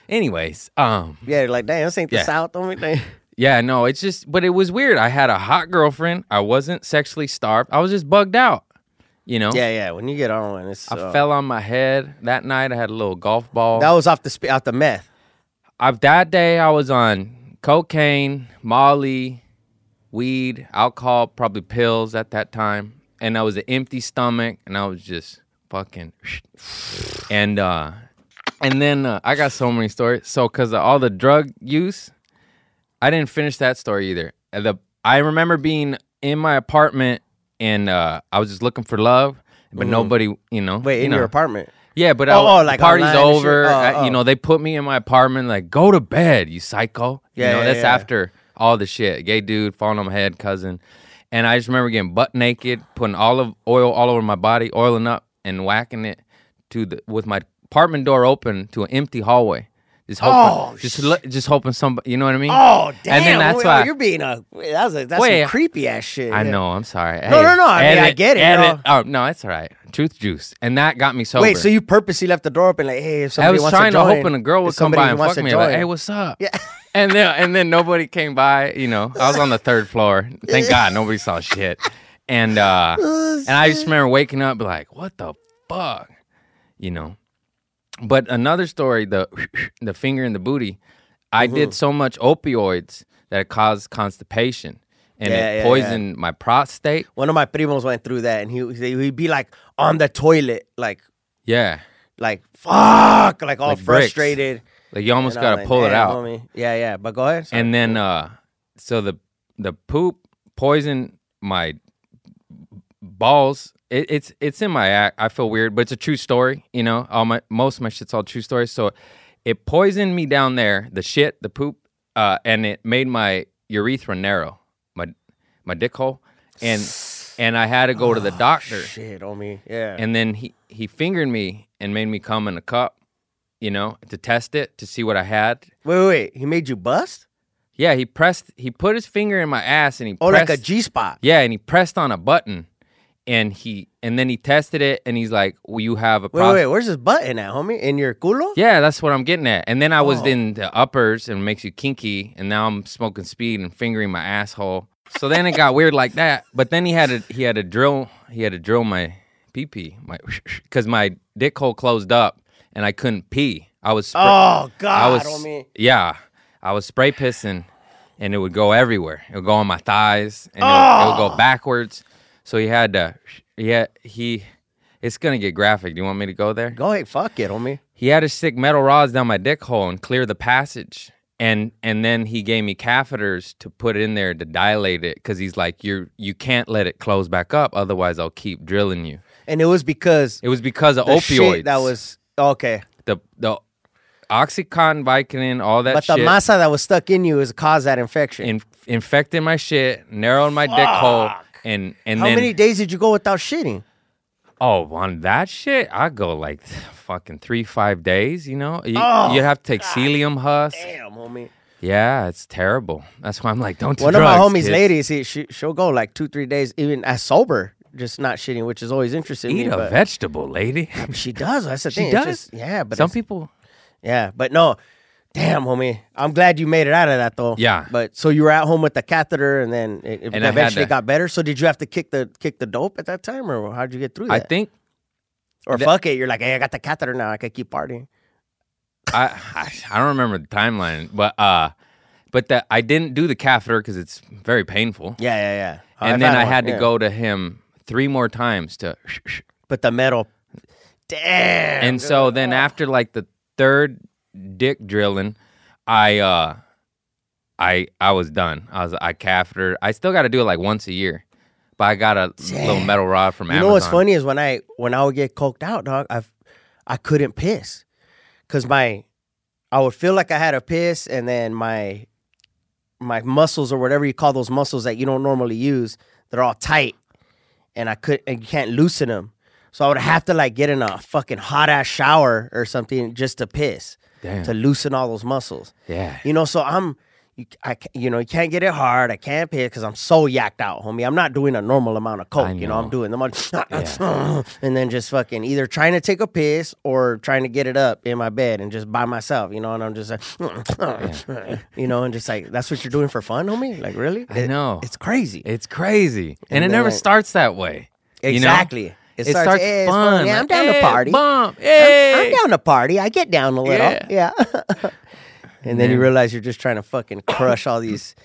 Anyways, um, yeah, like damn, this ain't the Yeah. South, homie. Yeah, no, it's just, but it was weird. I had a hot girlfriend. I wasn't sexually starved. I was just bugged out. You know. Yeah, yeah. When you get on it's. I uh, fell on my head that night. I had a little golf ball. That was off the sp- off the meth. I've that day I was on cocaine, Molly, weed, alcohol, probably pills at that time, and I was an empty stomach, and I was just fucking, and uh, and then uh, I got so many stories. So because of all the drug use, I didn't finish that story either. The I remember being in my apartment and uh, I was just looking for love, but Mhm. nobody, you know. Wait, you in know. your apartment? Yeah, but Oh, I, oh, like party's online and shit? over. Oh, I- oh. You know, they put me in my apartment. Like, go to bed, you psycho. Yeah, you know, yeah, that's yeah. after all the shit. Gay dude falling on my head, cousin. And I just remember getting butt naked, putting olive oil all over my body, oiling up and whacking it to the with my apartment door open to an empty hallway. Just hoping, Oh, just lo- just hoping somebody, you know what I mean? Oh damn! And then that's Wait, why oh, you're being a that's a that's Wait, some creepy ass shit. I yeah. know. I'm sorry. No, no, no, I mean, I get it, bro. Oh no, it's all right. Truth juice, and that got me sober. Wait, so you purposely left the door open like, hey, if somebody I was wants trying to to, hoping a girl would come by and fuck me. Like, hey, what's up? Yeah. And then and then nobody came by. You know, I was on the third floor. Thank God nobody saw shit. And uh and I just remember waking up like, what the fuck, you know. But another story, the the finger in the booty. I Mm-hmm. did so much opioids that it caused constipation, and Yeah, yeah, it yeah. poisoned my prostate. One of my primos went through that, and he he'd be like on the toilet, like Yeah, like fuck, like all Like bricks. frustrated. like you almost gotta like, pull it out. homie." Yeah, yeah. But go ahead. Sorry. and then uh so the the poop poisoned my balls it, it's it's in my act i feel weird but it's a true story you know all my most of my shit's all true stories so it poisoned me down there the shit the poop uh and it made my urethra narrow my my dick hole and and i had to go to the doctor shit, homie. Yeah. and then he he fingered me and made me come in a cup you know to test it to see what i had wait, wait, wait. He made you bust? yeah, he pressed. He put his finger in my ass and he Oh, pressed, like a G spot. Yeah, and he pressed on a button, and he and then he tested it, and he's like, "Well, you have a Wait, wait, where's this button at, homie? In your culo? Yeah, that's what I'm getting at. And then I was Oh. in the uppers and it makes you kinky, and now I'm smoking speed and fingering my asshole. So then it got weird like that. But then he had a he had a drill he had to drill my pee pee my because my dick hole closed up and I couldn't pee. I was spray- Oh I God, was homie. yeah, I was spray pissing, and it would go everywhere. It would go on my thighs, and it, would, it would Oh. go backwards. So he had to, yeah, he. It's gonna get graphic. Do you want me to go there? Go ahead, fuck it, homie. He had to stick metal rods down my dick hole and clear the passage, and and then he gave me catheters to put in there to dilate it because he's like, you're you can't let it close back up, otherwise I'll keep drilling you. And it was because It was because of opioids. that was okay. the the oxycontin, Vicodin, all that But the shit. masa that was stuck in you is caused that infection. in, infected my shit, narrowed my dick hole, and and How then many days did you go without shitting? oh on that shit, I go like fucking three five days. You know, you Oh, you have to take psyllium husk. Damn, homie. Yeah, it's terrible. That's why I'm like, don't do One drugs, of my homies, kids. ladies, he, she, she'll go like two, three days, even as sober, just not shitting, which is always interesting. Eat me, a vegetable, lady. She does. That's the She thing. Does? just- yeah, but Some people. Yeah, but no. Damn, homie. I'm glad you made it out of that though. Yeah. But so you were at home with the catheter, and then it, it And eventually to- got better. So did you have to kick the kick the dope at that time, or how'd you get through that? I think or that- fuck it, you're like, hey, I got the catheter now. I can keep partying. I, I I don't remember the timeline, but uh, but that I didn't do the catheter because it's very painful. Yeah, yeah, yeah. And I've then I one, had to yeah. go to him three more times to But the metal. Damn. and so then after like the third dick drilling, I uh I I was done. I was I catheter. I still got to do it like once a year, but I got a little metal rod from Amazon. You Amazon. know what's funny is when I when I would get coked out, dog, I I couldn't piss because my I would feel like I had a piss, and then my my muscles or whatever you call those muscles that you don't normally use, they're all tight, and I could and you can't loosen them. So I would have to like get in a fucking hot ass shower or something just to piss Damn. to loosen all those muscles. Yeah. You know, so I'm, you, I, you know, you can't get it hard. I can't piss because I'm so yacked out, homie. I'm not doing a normal amount of coke. I You know, I'm know. doing the much, and then just fucking either trying to take a piss or trying to get it up in my bed and just by myself. You know, and I'm just like, you know, and just like that's what you're doing for fun, homie. Like really? I It- know. it's crazy. It's crazy, and, And it never starts that way. you know? Exactly. It, starts, starts, eh, "Hey, fun. Yeah, I'm down to "Hey, party. Bump. I'm- I'm, eh. down to party. I get down a little. Yeah. Yeah. and then you realize you're just trying to fucking crush all these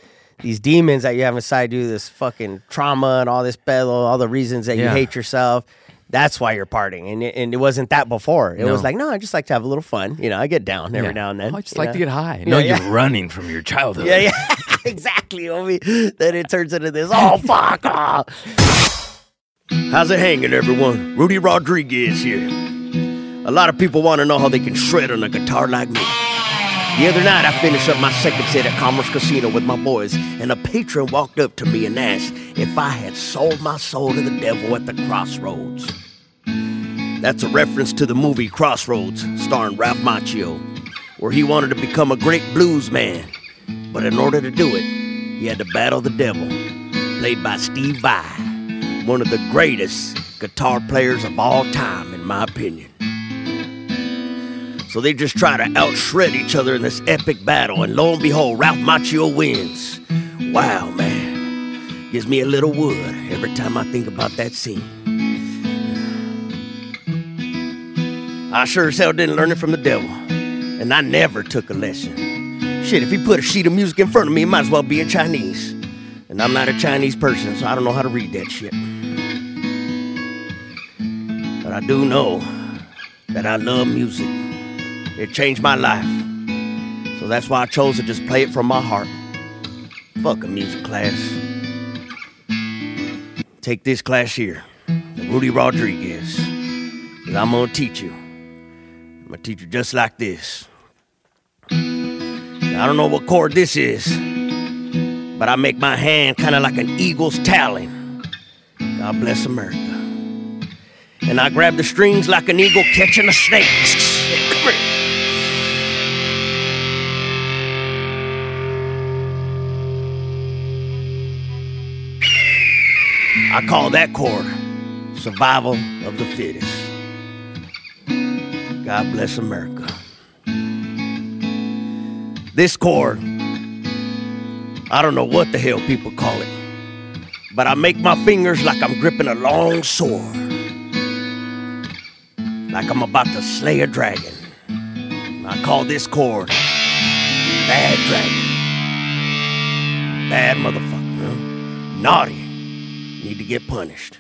these demons that you have inside you, this fucking trauma and all this pedo, all the reasons that you hate yourself. That's why you're partying. And it, and it wasn't that before. It was like, no, I just like to have a little fun. You know, I get down every now and then. Oh, I just like know? to get high. No, you're running from your childhood. Yeah, yeah. exactly, homie. Then it turns into this. Oh fuck! ah. How's it hanging, everyone? Rudy Rodriguez here. A lot of people want to know how they can shred on a guitar like me. The other night, I finished up my second set at Commerce Casino with my boys, and a patron walked up to me and asked if I had sold my soul to the devil at the crossroads. That's a reference to the movie Crossroads, starring Ralph Macchio, where he wanted to become a great blues man. But in order to do it, he had to battle the devil, played by Steve Vai, one of the greatest guitar players of all time, in my opinion. So they just try to outshred each other in this epic battle, and lo and behold, Ralph Macchio wins. Wow, man. Gives me a little wood every time I think about that scene. I sure as hell didn't learn it from the devil, and I never took a lesson. Shit, if he put a sheet of music in front of me, it might as well be in Chinese. And I'm not a Chinese person, so I don't know how to read that shit. But I do know that I love music. It changed my life. So that's why I chose to just play it from my heart. Fuck a music class. Take this class here, Rudy Rodriguez. I'm gonna teach you. I'm gonna teach you just like this. I don't know what chord this is, but I make my hand kind of like an eagle's talon. God bless America. And I grab the strings like an eagle catching a snake. I call that chord survival of the fittest. God bless America. This chord, I don't know what the hell people call it, but I make my fingers like I'm gripping a long sword, like I'm about to slay a dragon. I call this chord Bad Dragon. Bad motherfucker. huh? Naughty. Need to get punished.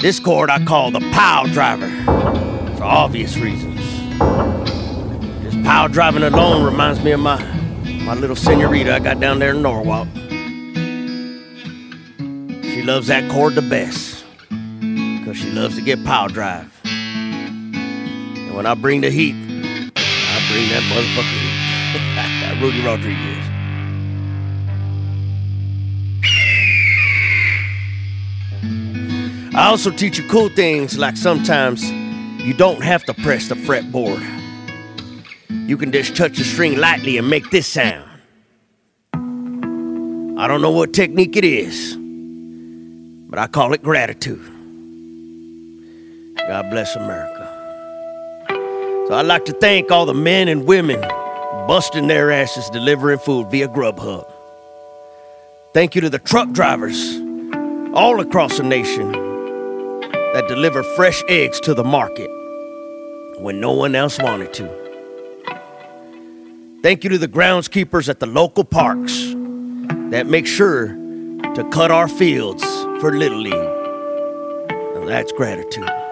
This chord I call the pow driver for obvious reasons. Just pow driving alone reminds me of my my little senorita I got down there in Norwalk. She loves that chord the best she loves to get power drive. And when I bring the heat, I bring that motherfucker heat. Rudy Rodriguez. I also teach you cool things like sometimes you don't have to press the fretboard. You can just touch the string lightly and make this sound. I don't know what technique it is, but I call it gratitude. God bless America. So I'd like to thank all the men and women busting their asses delivering food via Grubhub. Thank you to the truck drivers all across the nation that deliver fresh eggs to the market when no one else wanted to. Thank you to the groundskeepers at the local parks that make sure to cut our fields for Little League. Now that's gratitude.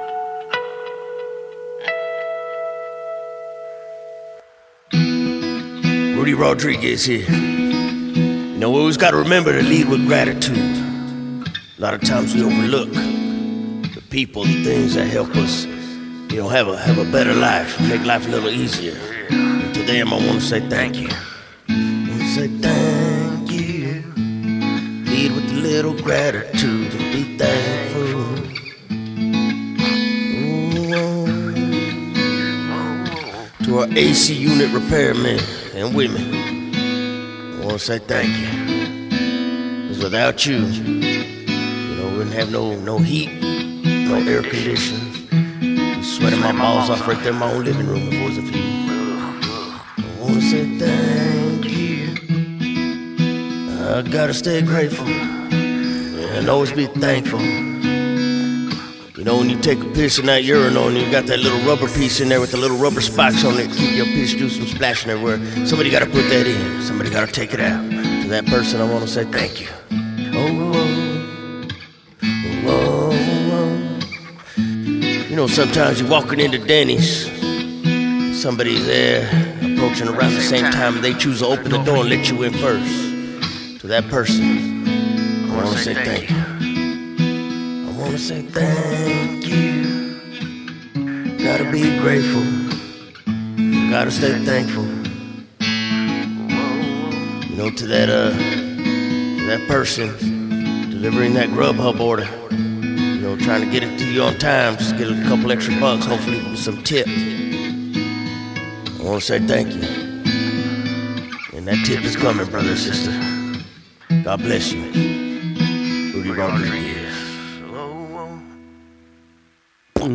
Rudy Rodriguez here. You know, we always got to remember to lead with gratitude. A lot of times we overlook the people, the things that help us, you know, have a have a better life, make life a little easier. And to them, I want to say thank you. I want to say thank you. Lead with a little gratitude and be thankful. To our AC unit repairmen and women, I want to say thank you. Because without you, you know, we wouldn't have no no heat, no air conditioning. Sweating my balls off right there in my own living room if it wasn't for you. I wanna say thank you. I gotta stay grateful and always be thankful. You know, when you take a piss in that urinal and you got that little rubber piece in there with the little rubber spots on it, keep your piss juice from splashing everywhere. Somebody gotta put that in. Somebody gotta take it out. To that person, I wanna say thank you. Oh, oh, oh, oh. oh, oh. You know, sometimes you're walking into Denny's, somebody's there approaching around the same time, they choose to open the door and let you in first. To that person, I want to say thank you. To say thank you. Gotta be grateful. Gotta stay thankful. You know, to that uh, to that person delivering that Grubhub order. You know, trying to get it to you on time, just get a couple extra bucks, hopefully with some tip. I want to say thank you. And that tip is coming, brother and sister. God bless you. Rudy Rodriguez.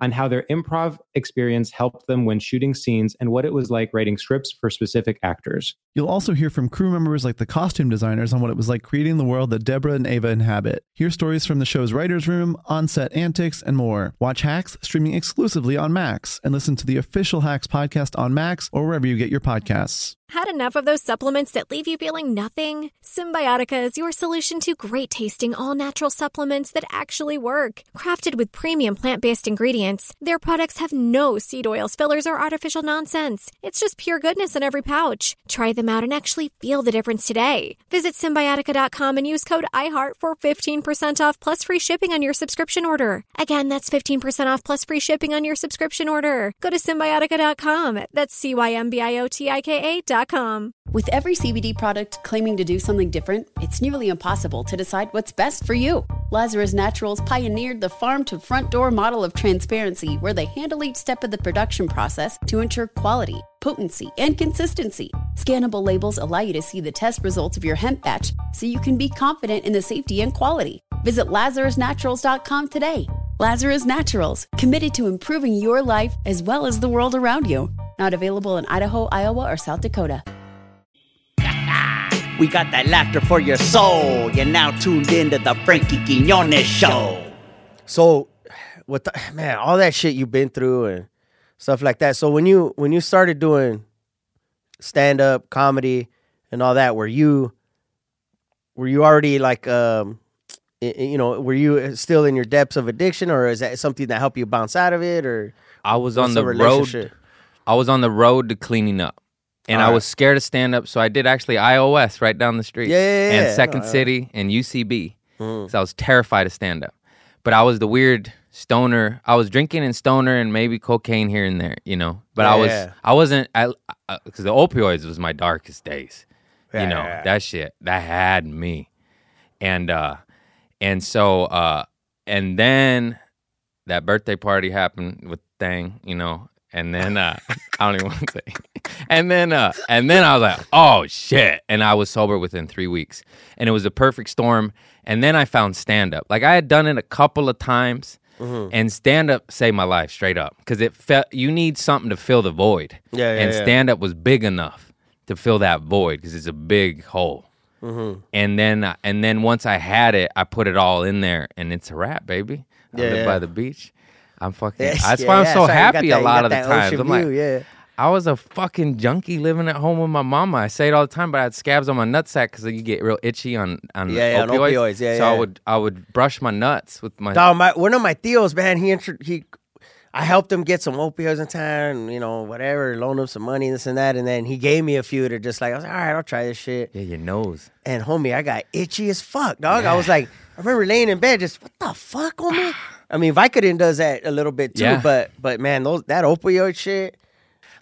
on how their improv experience helped them when shooting scenes and what it was like writing scripts for specific actors. You'll also hear from crew members like the costume designers on what it was like creating the world that Deborah and Ava inhabit. Hear stories from the show's writer's room, on set antics, and more. Watch Hacks streaming exclusively on Max and listen to the official Hacks podcast on Max or wherever you get your podcasts. Had enough of those supplements that leave you feeling nothing? Cymbiotika is your solution to great tasting, all natural supplements that actually work. Crafted with premium plant based ingredients, their products have no seed oils, fillers, or artificial nonsense. It's just pure goodness in every pouch. Try them out and actually feel the difference today. Visit cymbiotika.com and use code IHEART for 15% off plus free shipping on your subscription order. Again, that's 15% off plus free shipping on your subscription order. Go to cymbiotika.com. That's C Y M B I O T I K A.com. With every CBD product claiming to do something different, it's nearly impossible to decide what's best for you. Lazarus Naturals pioneered the farm to front door model of transparency where they handle each step of the production process to ensure quality, potency, and consistency. Scannable labels allow you to see the test results of your hemp batch so you can be confident in the safety and quality. Visit LazarusNaturals.com today. Lazarus Naturals, committed to improving your life as well as the world around you. Not available in Idaho, Iowa, or South Dakota. We got that laughter for your soul. You're now tuned into the Frankie Quinones show. So, with the, man, all that shit you've been through and stuff like that. So when you when you started doing stand up comedy and all that, were you were you already like um you know were you still in your depths of addiction or is that something that helped you bounce out of it or I was on the, road. I was on the road to cleaning up, and I was scared to stand up, so I did actually iOS right down the street. Yeah, yeah, yeah. And Second yeah. City and UCB. Mhm. So I was terrified to stand up, but I was the weird stoner. I was drinking and stoner and maybe cocaine here and there, you know. But I was yeah. I wasn't I because the opioids was my darkest days. Yeah, you know yeah, yeah. that shit that had me, and uh, and so uh, and then that birthday party happened with thing, you know, and then uh, I don't even want to say, and then uh, and then I was like, oh shit, and I was sober within three weeks, and it was a perfect storm. And then I found stand up. Like I had done it a couple of times, Mm-hmm. and stand up saved my life straight up because it felt you need something to fill the void. Yeah, yeah, and yeah. stand up was big enough to fill that void because it's a big hole. Mhm. And then and then once I had it, I put it all in there, and it's a wrap, baby. I Yeah, live by the beach. I'm fucking. Yes, that's yeah, why I'm so that's why you got happy that- a lot of the times. I'm like, yeah. I was a fucking junkie living at home with my mama. I say it all the time, but I had scabs on my nutsack because you get real itchy on on Yeah, yeah, on opioids. opioids, yeah, so I would I would brush my nuts with my. Dog, my one of my tios, man, he he, I helped him get some opioids in town, you know, whatever, loaned him some money, this and that, and then he gave me a few to just like I was like, all right, I'll try this shit. Yeah, your nose. And homie, I got itchy as fuck, dog. I was like, I remember laying in bed, just what the fuck, homie. I mean, Vicodin does that a little bit too, Yeah. but but man, those that opioid shit.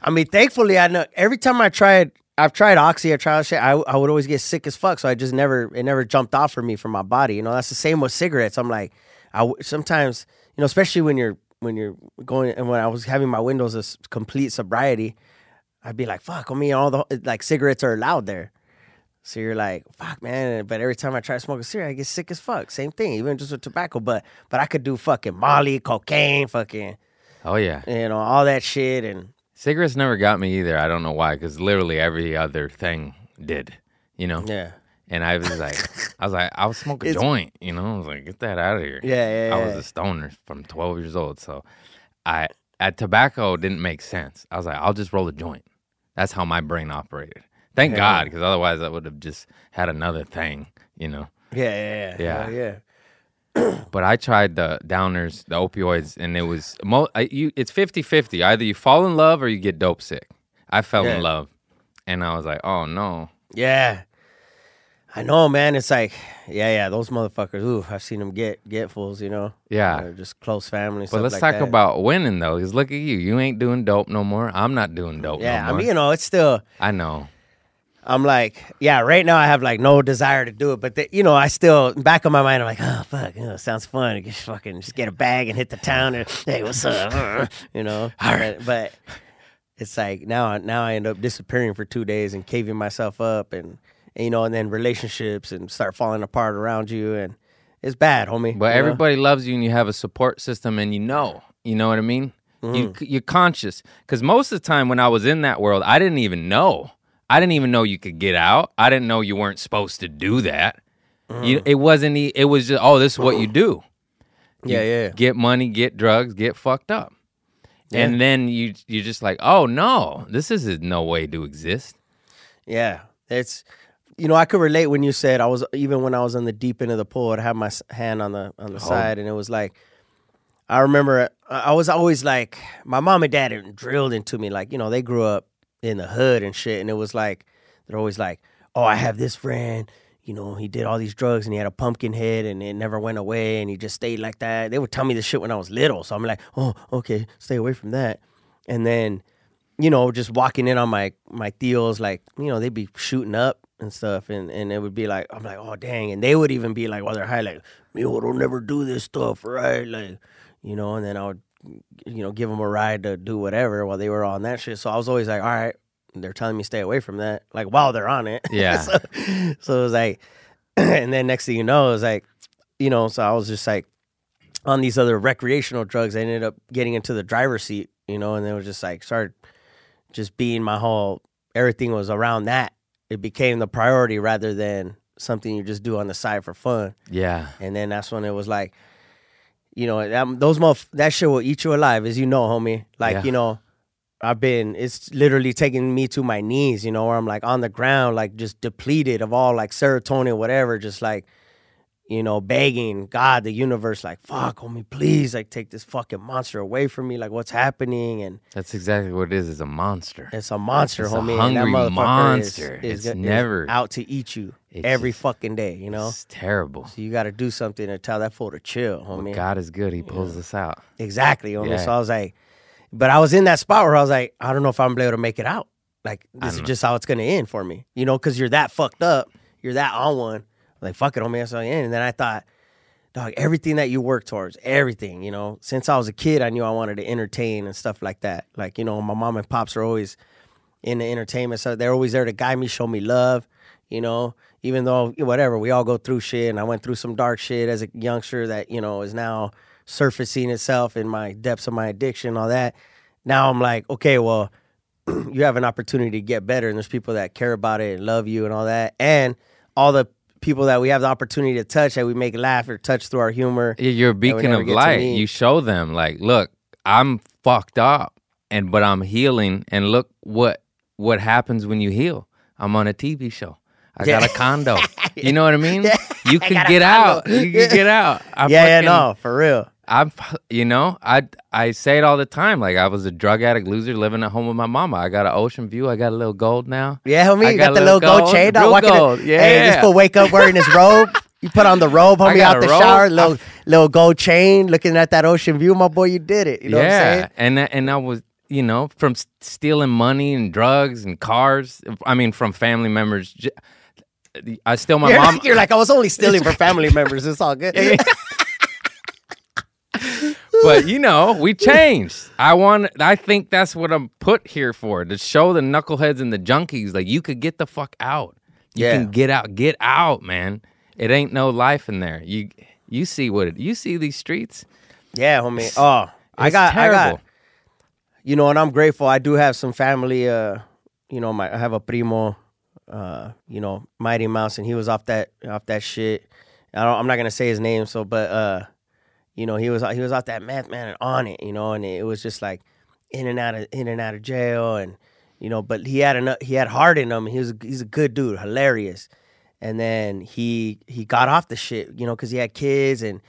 I mean, thankfully, I know every time I tried, I've tried oxy, I tried shit. I I would always get sick as fuck, so I just never it never jumped off for me from my body. You know, that's the same with cigarettes. I'm like, I sometimes you know, especially when you're when you're going and when I was having my windows of complete sobriety, I'd be like, fuck, I mean, all the like cigarettes are allowed there. So you're like, fuck, man. But every time I try to smoke a cigarette, I get sick as fuck. Same thing, even just with tobacco. But but I could do fucking Molly, cocaine, fucking, Oh yeah, you know, all that shit. And cigarettes never got me either. I don't know why, because literally every other thing did. You know. yeah, And I was like, I was like, I'll smoke a It's- joint, you know. I was like, get that out of here. Yeah, yeah, I was yeah. a stoner from 12 years old, so I at tobacco didn't make sense. I was like, I'll just roll a joint. That's how my brain operated. Thank. God, because otherwise I would have just had another thing, you know. Yeah, yeah, yeah. Yeah. Hell yeah. But I tried the downers, the opioids, and it was mo- I, you. It's 50-50. Either you fall in love or you get dope sick. I fell Yeah. in love, and I was like, oh no. Yeah. I know, man. It's like, yeah, yeah, those motherfuckers. Ooh, I've seen them get get fools, you know. Yeah. They're just close family. But let's like talk that. about winning though, because look at you. You ain't doing dope no more. I'm not doing dope. Yeah, no I mean, you know, it's still. I know. I'm like, yeah, right now I have like no desire to do it, but the, you know, I still back of my mind, I'm like, oh fuck, you know, it sounds fun. Just fucking just get a bag and hit the town and hey, what's up? you know, but, but it's like now, now I end up disappearing for two days and caving myself up, and, and you know, and then relationships and start falling apart around you, and it's bad, homie. But you know? everybody loves you, and you have a support system, and you know, you know what I mean. You Mm-hmm. you're conscious because most of the time when I was in that world, I didn't even know. I didn't even know you could get out. I didn't know you weren't supposed to do that. Mm. You, it wasn't. It was just, oh, this is what you do. Yeah, You yeah. Get money, get drugs, get fucked up, Yeah. and then you you're just like, oh no, this is no way to exist. Yeah, it's you know I could relate when you said I was even when I was on the deep end of the pool, I'd have my hand on the on the Oh. side, and it was like I remember I was always like my mom and dad drilled into me like you know they grew up in the hood and shit, and it was like they're always like, oh I have this friend. You know, he did all these drugs and he had a pumpkin head and it never went away and he just stayed like that. They would tell me this shit when I was little. So I'm like, oh, okay, stay away from that. And then you know, just walking in on my my deals, like you know, they'd be shooting up and stuff, and and it would be like, I'm like, oh dang, and they would even be like, while they're high, like, Mijo, don't never do this stuff, right? Like, you know, and then I would, you know, give them a ride to do whatever while they were on that shit. So I was always like, all right, they're telling me stay away from that, like while they're on it. Yeah. so, so it was like, and then next thing you know, it was like, you know, so I was just like on these other recreational drugs. I ended up getting into the driver's seat, you know, and it was just like started just being my whole everything was around that. It became the priority rather than something you just do on the side for fun. Yeah. And then that's when it was like, you know, that, those motherf- that shit will eat you alive, as you know, homie. Like, Yeah. you know, I've been, it's literally taking me to my knees, you know, where I'm like on the ground, like just depleted of all like serotonin, whatever, just like, you know, begging God, the universe, like, fuck, homie, please, like, take this fucking monster away from me. Like, what's happening? And That's exactly what it is. It's a monster. it's a monster, It's a homie. hungry and that motherfucker monster. Is, is, It's is never- out to eat you It's every just- fucking day, you know? It's terrible. So you got to do something to tell that fool to chill, homie. God is good. He pulls us out. Exactly, homie. Yeah. So I was like, but I was in that spot where I was like, I don't know if I'm gonna be able to make it out. Like this is know. just how it's gonna end for me, you know, because you're that fucked up, you're that on one. Like fuck it, homie, that's how you end. And then I thought, dog, everything that you work towards, everything, you know. Since I was a kid, I knew I wanted to entertain and stuff like that. Like you know, my mom and pops are always in the entertainment, so they're always there to guide me, show me love. You know, even though whatever we all go through shit, and I went through some dark shit as a youngster that you know is now surfacing itself in my depths of my addiction, all that. Now I'm like, okay, well, you have an opportunity to get better, and there's people that care about it and love you and all that, and all the people that we have the opportunity to touch that we make laugh or touch through our humor. Yeah, You're a beacon of light. You show them like, look, I'm fucked up, and but I'm healing, and look what what happens when you heal. I'm on a TV show. I got a condo. You know what I mean? Yeah, You I can get out. You can get out. I yeah, yeah, fucking- no, for real. I'm, you know, I I say it all the time. Like I was a drug addict loser living at home with my mama. I got an ocean view. I got a little gold now. Yeah, homie, I you got, the little gold, chain. dog, real walking in- gold. Yeah, Hey, this fool wake up wearing his robe. You put on the robe, I homie, out the robe. shower, little little gold chain, looking at that ocean view. My boy, you did it. You know yeah, what I'm saying? and that- and I was, you know, from stealing money and drugs and cars. I mean, from family members. I steal my you're, mom. you're like, I was only stealing for family members. It's all good. but you know, we changed. I want. I think that's what I'm put here for to show the knuckleheads and the junkies like you could get the fuck out. You Yeah. can get out. Get out, man. It ain't no life in there. You you see what it. You see these streets. Yeah, homie. Oh, I It's got, I got. You know, and I'm grateful. I do have some family. Uh, you know, my I have a primo, uh, you know, Mighty Mouse, and he was off that off that shit. I don't, I'm not gonna say his name, so but uh, you know, he was he was off that meth man and on it, you know, and it was just like in and out of in and out of jail, and you know, but he had enough, he had heart in him. He was he's a good dude, hilarious, and then he he got off the shit, you know, because he had kids, and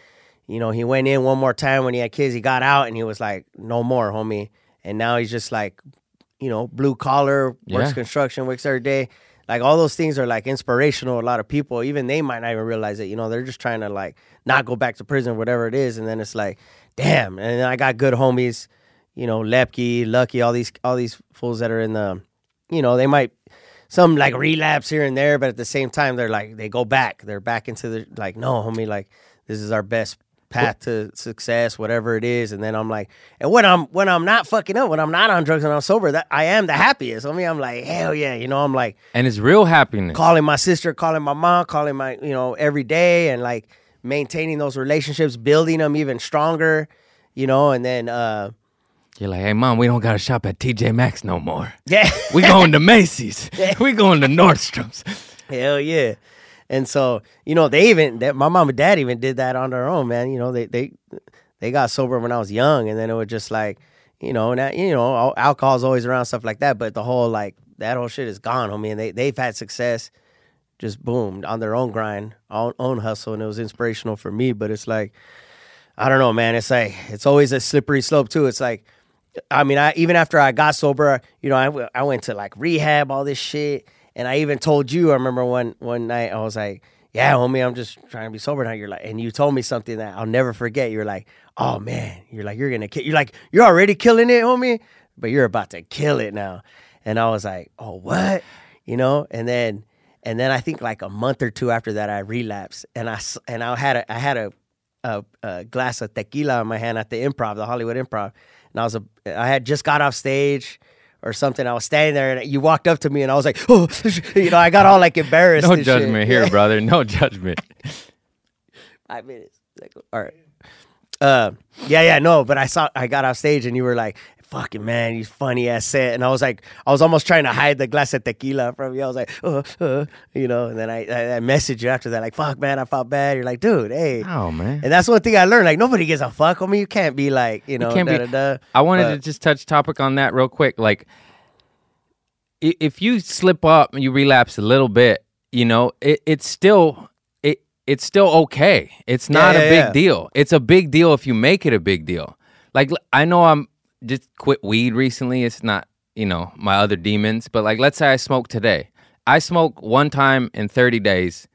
you know, he went in one more time when he had kids. He got out, and he was like, no more, homie, and now he's just like, you know, blue collar, works Yeah. construction, works every day. Like all those things are like inspirational. A lot of people, even they might not even realize it. You know, they're just trying to like not go back to prison, whatever it is. And then it's like, damn. And I got good homies, you know, Lepke, Lucky, all these all these fools that are in the, you know, they might some like relapse here and there, but at the same time they're like they go back. They're back into the like, no, homie, like this is our best path to success, whatever it is. And then I'm like, and when I'm when I'm not fucking up, when I'm not on drugs and I'm sober, that I am the happiest. I mean, I'm like, hell yeah, you know, I'm like And it's real happiness. calling my sister, calling my mom, calling my, you know, every day and like maintaining those relationships, building them even stronger, you know, and then uh You're like, hey mom, we don't gotta shop at TJ Maxx no more. yeah. We going to Macy's. we going to Nordstrom's. Hell yeah. And so, you know, they even my mom and dad even did that on their own, man. You know, they they they got sober when I was young and then it was just like, you know, you know, al- alcohol's always around stuff like that, but the whole like that whole shit is gone, homie. And they they've had success just boom on their own grind, own, own hustle and it was inspirational for me, but it's like I don't know, man. It's like it's always a slippery slope too. It's like I mean, I even after I got sober, you know, I I went to like rehab, all this shit, and I even told you. I remember one one night I was like, "Yeah, homie, I'm just trying to be sober now." You're like, and you told me something that I'll never forget. You're like, "Oh man," you're like, "You're gonna kill." You're like, "You're already killing it, homie," but you're about to kill it now. And I was like, "Oh, what?" You know, and then and then I think like a month or two after that, I relapsed, and I and I had a I had a a, a glass of tequila in my hand at the improv, the Hollywood improv. And I was a, I had just got off stage or something. I was standing there and you walked up to me and I was like, oh, you know, I got all like embarrassed. No and shit. judgment here, brother. No judgment. Five minutes. Like, all right. Uh, yeah, yeah, no, but I saw, I got off stage and you were like, fucking man, you funny ass set. And I was like, I was almost trying to hide the glass of tequila from you. I was like, uh, uh, you know, and then I, I, I messaged you after that, like, fuck, man, I felt bad. You're like, dude, hey. Oh man. And that's one thing I learned. Like, nobody gives a fuck. I mean, you can't be like, you know, can't be- da, da, da. I wanted But- to just touch topic on that real quick. Like, if you slip up and you relapse a little bit, you know, it, it's still it it's still okay. It's not yeah, a big yeah. deal. It's a big deal if you make it a big deal. Like, I know I'm just quit weed recently. It's not you know my other demons, but like, let's say I smoke today. I smoke one time in 30 days,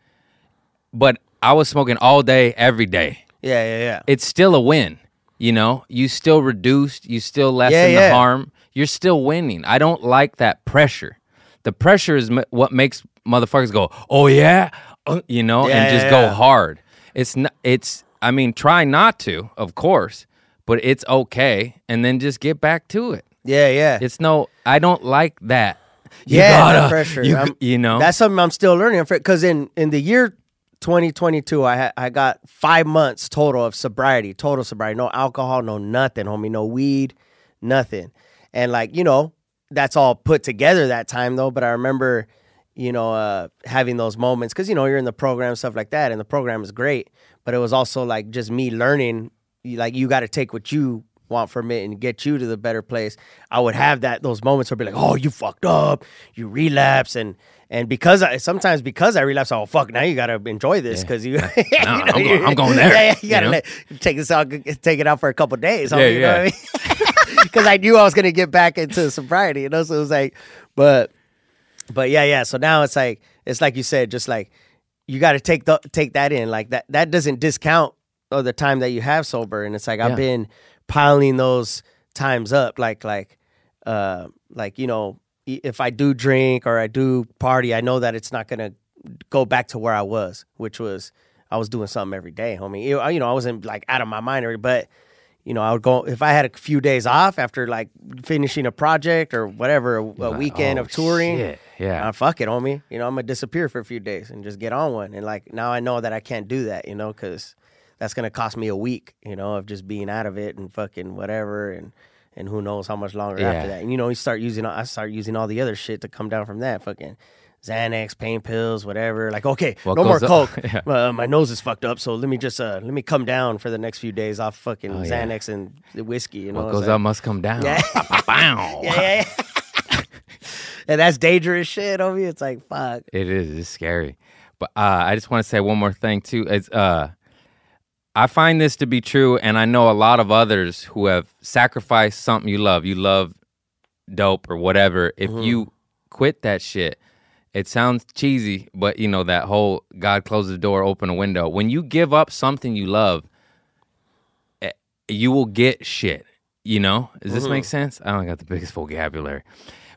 but I was smoking all day, every day Yeah, yeah, yeah. it's still a win. You know, you still reduced, you still lessen Yeah, the harm. You're still winning. I don't like that pressure. The pressure is m- what makes motherfuckers go, "Oh yeah," uh, you know, Yeah, and just yeah, go hard. It's not. It's. I mean, try not to, of course, but it's okay, and then just get back to it. Yeah, yeah. It's no. I don't like that. You yeah, gotta, the pressure. You, you know. that's something I'm still learning. Because in in the year 2022, I had I got five months total of sobriety, total sobriety, no alcohol, no nothing, homie, no weed, nothing, and like you know, that's all put together that time though. But I remember, you know, uh, having those moments because you know you're in the program stuff like that, and the program is great, but it was also like just me learning, like you got to take what you want from it and get you to the better place. I would have that those moments where I'd be like, oh, you fucked up, you relapse, and and because I sometimes because I relapse, oh fuck, now you gotta enjoy this because you, you I'm go- I'm going there, Yeah, yeah, you you gotta know? let, take this out, take it out for a couple days. Yeah, you know yeah. what I mean? Because I knew I was gonna get back into sobriety, you know. So it was like, but but yeah, yeah. So now it's like it's like you said, just like you got to take the take that in. Like that that doesn't discount of the time that you have sober. And it's like Yeah. I've been piling those times up. Like like uh like you know i- if I do drink or I do party, I know that it's not gonna go back to where I was, which was I was doing something every day, homie. You you know I wasn't like out of my mind, or but you know, I would go if I had a few days off after like finishing a project or whatever, a, a weekend "Oh, of touring. shit, yeah. uh, fuck it, homie. You know, I'm gonna disappear for a few days and just get on one. And like now, I know that I can't do that. You know, because that's gonna cost me a week. You know, of just being out of it and fucking whatever and. And who knows how much longer Yeah. after that? And you know, you start using. I start using all the other shit to come down from that. Fucking Xanax, pain pills, whatever. Like, okay, What no more coke. Yeah. Uh, my nose is fucked up, so let me just uh, let me come down for the next few days off fucking Oh, yeah. Xanax and the whiskey. You know, What goes like- up must come down. Yeah. Yeah, yeah, yeah. and that's dangerous shit, homie. It's like fuck. It is. It's scary. But uh, I just want to say one more thing too. It's uh, I find this to be true, and I know a lot of others who have sacrificed something you love. You love dope or whatever. If Mm-hmm. you quit that shit, it sounds cheesy, but you know that whole God closes the door, open a window. When you give up something you love, eh, you will get shit. You know, does this Mm-hmm. make sense? I don't got the biggest vocabulary,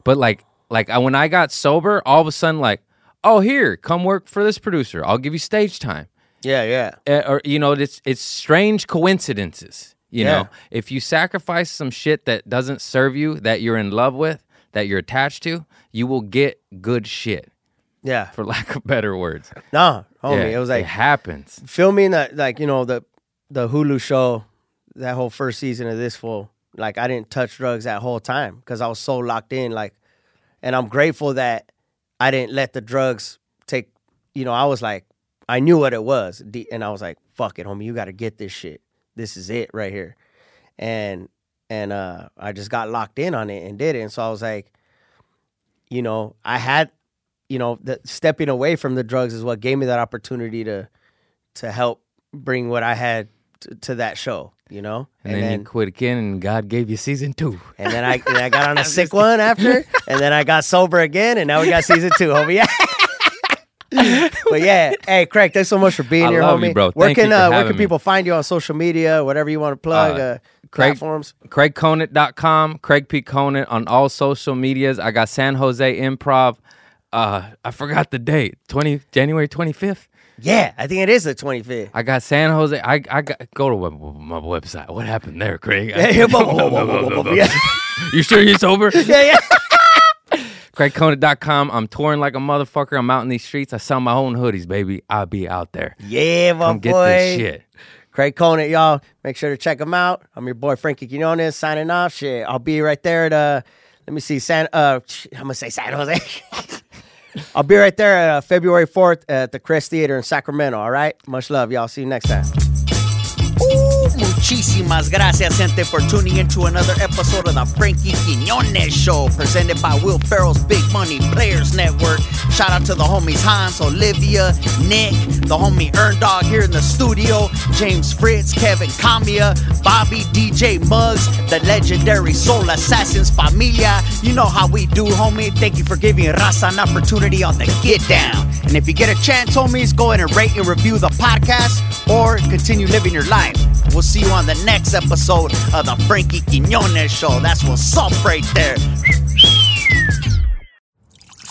but like, like I, when I got sober, all of a sudden, like, oh, here, come work for this producer. I'll give you stage time. Yeah, yeah. Eh, or you know, it's it's strange coincidences. You Yeah. know, if you sacrifice some shit that doesn't serve you, that you're in love with, that you're attached to, you will get good shit. Yeah. For lack of better words. Nah, homie. Yeah, it was like it happens. filming that like you know the the Hulu show that whole first season of this full like I didn't touch drugs that whole time because I was so locked in like and I'm grateful that I didn't let the drugs take you know I was like I knew what it was and I was like fuck it homie you got to get this shit this is it right here and and uh I just got locked in on it and did it and so I was like you know I had you know the stepping away from the drugs is what gave me that opportunity to to help bring what I had to, to that show, you know. And, then, you quit again, and God gave you season two. and then I and I got on a sick one after, and then I got sober again, and now we got season two, homie. but yeah, hey Craig, thanks so much for being I here, homie. you, bro. Where Thank can uh, where can me. people find you on social media, whatever you want to plug, Uh, uh, Craig- platforms? CraigConant.com, Craig P. Conant on all social medias. I got San Jose Improv. Uh, I forgot the date. Twenty January twenty fifth. Yeah, I think it is the 25th. I got San Jose. I I got go to web, my website. What happened there, Craig? You sure you're sober? yeah, yeah. CraigConant.com. I'm touring like a motherfucker. I'm out in these streets. I sell my own hoodies, baby. I'll be out there. Yeah, my Come boy. get this shit. Craig Conant, y'all. Make sure to check him out. I'm your boy Frankie Quinones signing off. Shit, I'll be right there at uh let me see San uh I'm gonna say San Jose. I'll be right there at uh, February 4th at the Crest Theater in Sacramento. All right. Much love, y'all. See you next time. Muchísimas gracias, gente, for tuning into another episode of the Frankie Quinones Show, presented by Will Ferrell's Big Money Players Network. Shout out to the homies Hans, Olivia, Nick, the homie Earn Dog here in the studio, James Fritz, Kevin Kamia, Bobby, DJ Muggs, the legendary Soul Assassins Familia. You know how we do, homie. Thank you for giving Raza an opportunity on the Get Down. And if you get a chance, homies, go ahead and rate and review the podcast or continue living your life. We'll see you on the next episode of the Frankie Quinones Show. That's what's up right there.